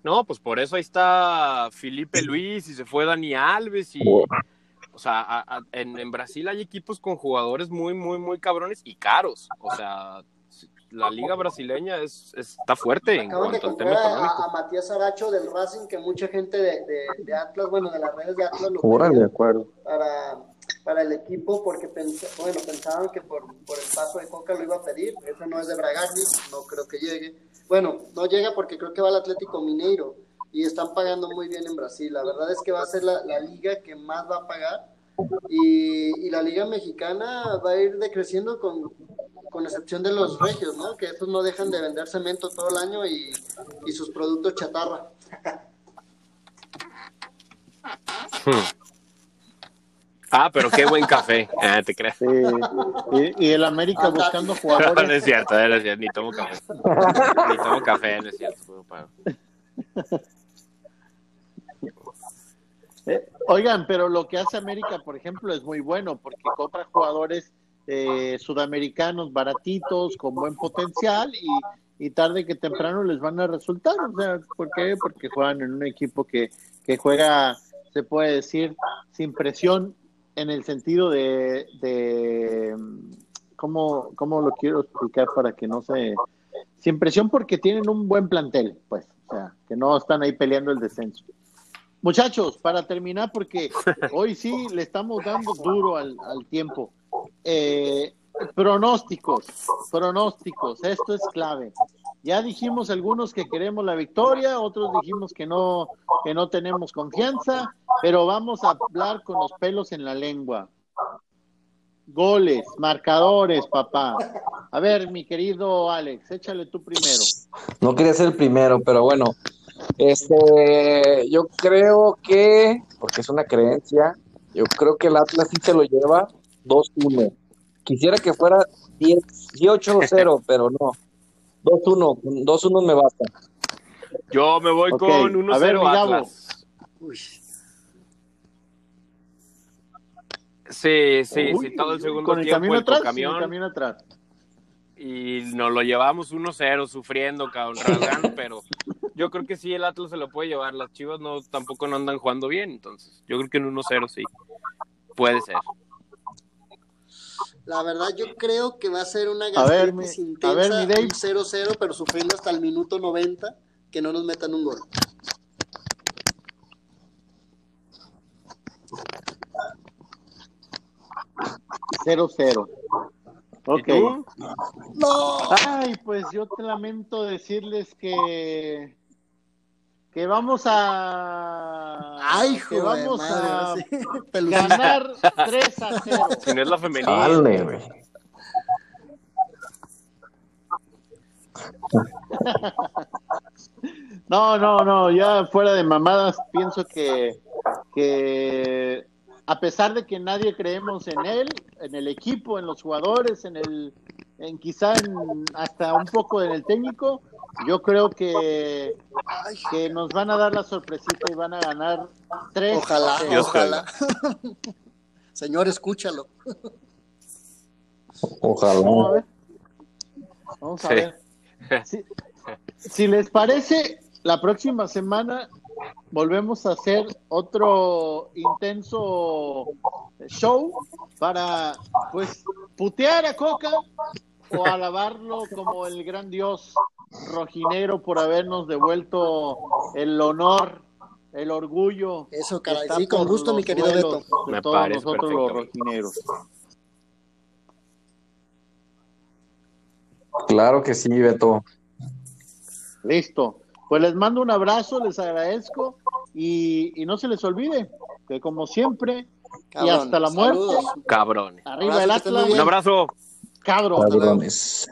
Speaker 3: No, pues por eso ahí está Felipe Luis y se fue Dani Alves y o sea, en, en Brasil hay equipos con jugadores muy, muy, muy cabrones y caros. O sea, la liga brasileña es, es- está fuerte en
Speaker 4: Acaban
Speaker 3: cuanto al tema
Speaker 4: comprar a,
Speaker 3: económico.
Speaker 4: a Matías Aracho del Racing, que mucha gente de, de- de Atlas, bueno, de las redes de Atlas lo
Speaker 1: Órale, de acuerdo.
Speaker 4: para, para el equipo porque pens- bueno, pensaban que por, por el paso de Coca lo iba a pedir. Eso no es de Bragarni, no creo que llegue. Bueno, no llega porque creo que va al Atlético Mineiro y están pagando muy bien en Brasil. La verdad es que va a ser la, la liga que más va a pagar y, y la liga mexicana va a ir decreciendo con con excepción de los regios, ¿no? Que estos no dejan de vender cemento todo el año y, y sus productos chatarra.
Speaker 3: Ah, pero qué buen café. Ah, te creas.
Speaker 1: Sí. Y, y el América buscando
Speaker 3: No, no
Speaker 1: jugadores.
Speaker 3: es cierto, no es cierto, ni tomo café. Ni tomo café, no es cierto.
Speaker 1: Eh, oigan, pero lo que hace América, por ejemplo, es muy bueno porque compra jugadores eh, sudamericanos baratitos, con buen potencial y, tarde que temprano les van a resultar. O sea, ¿por qué? Porque juegan en un equipo que, que juega, se puede decir, sin presión en el sentido de, de ¿cómo, ¿cómo lo quiero explicar para que no se... Sin presión porque tienen un buen plantel, pues, o sea, que no están ahí peleando el descenso. Muchachos, para terminar, porque hoy sí le estamos dando duro al tiempo. Eh, pronósticos, pronósticos, esto es clave. Ya dijimos algunos que queremos la victoria, otros dijimos que no, que no tenemos confianza, pero vamos a hablar con los pelos en la lengua. Goles, marcadores, papá. A ver, mi querido Alex, échale tú primero.
Speaker 2: No quería ser el primero, pero bueno. Este, yo creo que, porque es una creencia, yo creo que el Atlas sí se lo lleva 2-1. Quisiera que fuera 18-0, [laughs] pero no. 2-1, 2-1 me basta.
Speaker 3: Yo me voy
Speaker 1: Ok,
Speaker 3: con
Speaker 1: a ver,
Speaker 3: 1-0
Speaker 1: mi Gabo.
Speaker 3: Atlas.
Speaker 4: Uy,
Speaker 3: Sí, sí,
Speaker 1: Uy,
Speaker 3: sí, todo el segundo
Speaker 1: con el
Speaker 3: tiempo
Speaker 1: camino
Speaker 3: el
Speaker 1: atrás,
Speaker 3: camión
Speaker 1: el camino atrás.
Speaker 3: y nos lo llevamos 1-0 sufriendo, cabrón, rasgando, [laughs] pero yo creo que sí el Atlas se lo puede llevar. Las Chivas no tampoco no andan jugando bien, entonces yo creo que en 1-0 sí. Puede ser.
Speaker 4: La verdad, yo creo que va a ser una
Speaker 1: A ver,
Speaker 4: gastritis
Speaker 1: mi-
Speaker 4: intensa,
Speaker 1: a ver, mi Dave.
Speaker 4: un 0-0, pero sufriendo hasta el minuto 90, que no nos metan un gol.
Speaker 1: Cero, cero.
Speaker 3: ¿Y
Speaker 1: Ok.
Speaker 3: tú?
Speaker 4: ¡No!
Speaker 1: Ay, pues yo te lamento decirles que que vamos a
Speaker 4: ¡Ay,
Speaker 1: que vamos
Speaker 4: madre! [laughs]
Speaker 1: a
Speaker 4: sí.
Speaker 1: Ganar 3 a 0.
Speaker 3: Si no es la femenil.
Speaker 2: Dale, güey.
Speaker 1: No, no, no, ya fuera de mamadas, pienso que, que a pesar de que nadie creemos en él, en el equipo, en los jugadores, en el, en quizá en- hasta un poco en el técnico, yo creo que, que nos van a dar la sorpresita y van a ganar tres.
Speaker 4: ojalá.
Speaker 3: Dios
Speaker 4: ojalá. [laughs] Señor, escúchalo.
Speaker 1: Vamos a
Speaker 2: Ojalá.
Speaker 1: ver. Vamos a
Speaker 3: Sí.
Speaker 1: ver. Si, si les parece, la próxima semana volvemos a hacer otro intenso show para, pues, putear a Coca o alabarlo como el gran dios rojinero por habernos devuelto el honor, el orgullo.
Speaker 4: Eso, caray. Sí, con gusto, mi querido Beto.
Speaker 1: De
Speaker 3: Me
Speaker 1: todos
Speaker 3: parece
Speaker 1: nosotros los rojineros.
Speaker 2: Claro que sí, Beto.
Speaker 1: Listo. Pues les mando un abrazo, les agradezco y, y no se les olvide que como siempre y
Speaker 4: Cabrón,
Speaker 1: hasta la muerte,
Speaker 4: saludos.
Speaker 3: Cabrones.
Speaker 1: arriba
Speaker 4: Abrazo,
Speaker 1: el Atlas,
Speaker 3: Un abrazo.
Speaker 1: Cabrones.
Speaker 2: Cabrones.